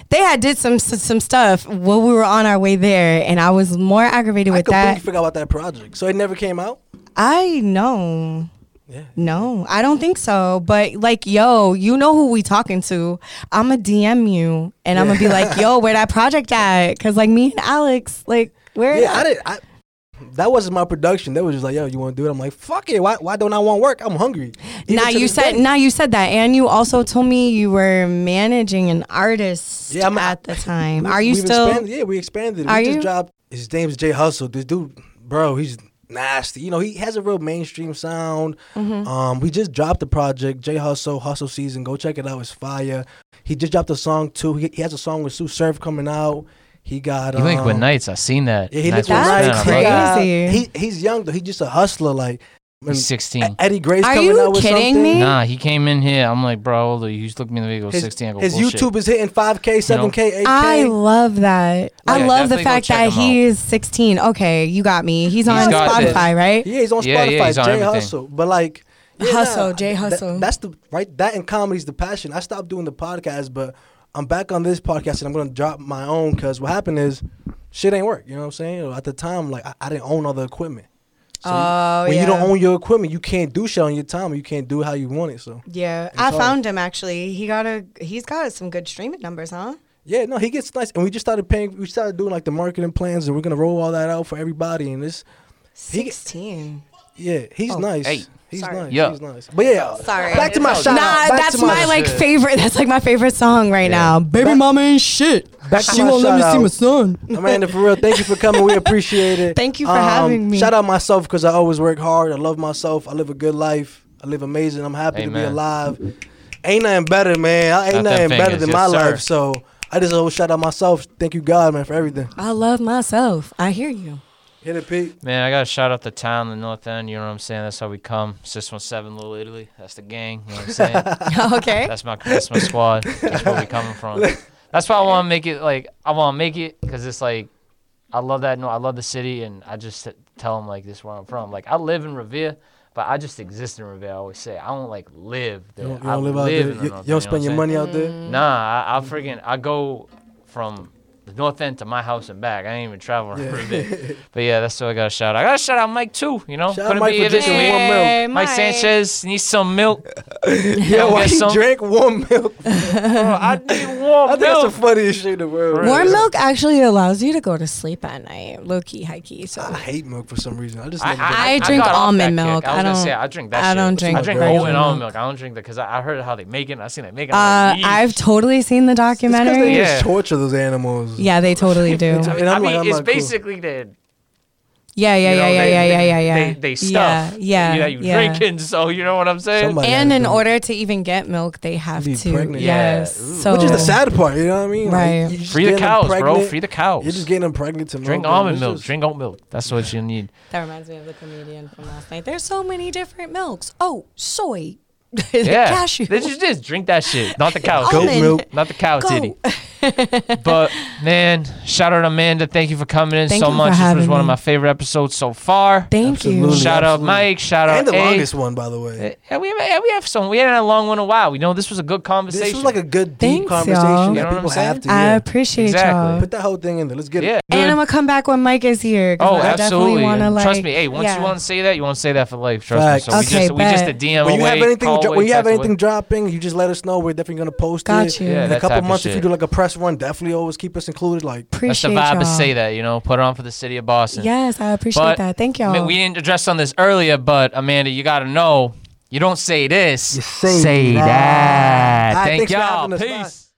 they had did some some stuff while we were on our way there, and I was more aggravated I with that. forgot about that project. So it never came out. I know. Yeah. No, I don't think so. But like, yo, you know who we talking to? I'm gonna DM you, and I'm gonna be like, yo, where that project at? Cause like me and Alex, like, where? Yeah, I didn't. I, that wasn't my production. That was just like, yo, you want to do it? I'm like, fuck it. Why? Why don't I want work? I'm hungry. Even Now you said day. now you said that, and you also told me you were managing an artist Yeah, I'm- at the time. We- Are you still? Expanded, yeah, we expanded. Are we just you? dropped. His name's Jay Hustle. This dude, bro, he's nasty. You know, he has a real mainstream sound. Mm-hmm. Um, we just dropped the project, J Hustle, Hustle Season. Go check it out. It's fire. He just dropped a song too. He, he has a song with Sue Surf coming out. He got. You link with um, Nights. I seen that. Yeah, he Nights linked with with That's Nights. Spin. I He got- crazy. He, he's young though. He's just a hustler. Like it. when He's 16. E- Eddie Gray's Are coming you out with kidding something. me? Nah, he came in here. I'm like, bro, how old are you? He's looking me in the video. His, 16. I go, his bullshit. YouTube is hitting 5K, 7K, 8K. I love that. I Yeah, love the definitely go fact check that him he is 16, okay? You got me. He's on got Spotify, this. right? Yeah, he's on Yeah, Spotify. yeah, he's on Jay everything. Hustle. But like, Yeah, Hustle, nah, Jay that- Hustle. that's the right. That and comedy's the passion. I stopped doing the podcast, but I'm back on this podcast and I'm gonna drop my own because what happened is shit ain't work. You know what I'm saying? At the time, like I, I didn't own all the equipment. So Oh, when you don't own your equipment, you can't do shit on your time. You can't do it how you want it. So Yeah, It's I hard. found him actually. He got a he's got some good streaming numbers, huh? yeah, no, he gets nice, and we just started paying. We started doing like the marketing plans, and we're gonna roll all that out for everybody. And this, He- Sixteen. yeah, he's Oh, nice. hey. He's Sorry. nice. Yeah. He's nice. But yeah, Sorry. Back to my It's shout Nah, out. That's to my like shit. favorite. That's like my favorite song right Yeah. now. Baby Back- mama ain't shit. Back to she my won't let me shout see my son. Amanda, for real, thank you for coming. We appreciate it. Thank you for um, having me. Shout out myself because I always work hard. I love myself. I live a good life. I live amazing. I'm happy to be alive. Ain't nothing better, man. I ain't Got them nothing better than yes, my sir. life. So I just always shout out myself. Thank you, God, man, for everything. I love myself. I hear you. Hit it, Pete. Man, I gotta shout out the town, the North End. You know what I'm saying? That's how we come. Six one seven, Little Italy. That's the gang. You know what I'm saying? okay. that's my that's my squad. That's where we coming from. That's why I want to make it like I want to make it because it's like I love that. No, I love the city, and I just tell them like this is where I'm from. Like I live in Revere, but I just exist in Revere. I always say I don't like live You there. don't, you I don't live out there. in You, you don't spend you your know what money out there. Nah, I, I freaking I go from the North End to my house and back. I ain't even travel around Yeah. Revere. But yeah, that's what I got to shout. out. I got to shout out Mike too. You know, Shout out couldn't Mike be for here this drinking week. warm milk. Hey, Mike Sanchez needs some milk. Yeah, why he some? drank warm milk? Bro, I need warm I warm think that's the funniest shit in the world. Warm real. milk actually allows you to go to sleep at night, low key, high key. So I hate milk for some reason. I just I, I. I I drink got almond that kick. milk. I was I gonna don't- say I drink that I don't drink I drink regular oat and milk. almond milk. I don't drink that because I, I heard how they make it. I seen they make it. uh, I'm like, I've totally seen the It's 'cause they documentary. Yeah. just torture those animals. Yeah, they totally do. I mean, I'm mean, like, I'm it's not cool. basically that. Yeah, yeah, you know, yeah, yeah, they- yeah, yeah, yeah, yeah. They, they stuff. Yeah, yeah, Yeah, you yeah. drinking, so you know what I'm saying. Somebody And in to order to even get milk, they have Be to. pregnant. Yes. Yeah. Ooh. So Which is the sad part, you know what I mean? Right. you just Free the getting them cows, bro. Free the cows. You're just getting them pregnant to milk. Drink milk, almond milk. just- Drink oat milk. That's what you need. that reminds me of the comedian from last night. There's so many different milks. Oh, soy, Yeah, cashew. They just just drink that shit, not the cow. Goat Almond. milk. Not the cow Go. titty. but man, shout out Amanda. Thank you for coming in Thank so much. This was having one of my favorite episodes so far. Thank Absolutely. you. Shout out absolutely. Mike. Shout out And the A. longest one, by the way. Yeah, we have, yeah, we have some. We had a long one in a while. We know this was a good conversation. This was like a good deep Thanks, conversation y'all. You that know what I'm people have to. I appreciate Exactly. y'all. Put that whole thing in there. Let's get yeah. it. good. And I'm gonna come back when Mike is here. Oh, I absolutely. definitely want to like. trust me. Hey, once yeah. you want to say that, you want to say that for life. Trust Facts. me. So we Okay, just we just a. DM When you away, have anything, call dro- when you have text away. anything dropping, you just let us know. We're definitely gonna post Got it. you. Yeah, In a couple months, if you do like a press run, definitely always keep us included. Like, That's appreciate the vibe y'all. to say that. You know, put it on for the city of Boston. Yes, I appreciate But, that. Thank y'all. mean, we didn't address on this earlier, but Amanda, you got to know, you don't say this. You say that. that. All right, Thank y'all. having. Bye. Peace.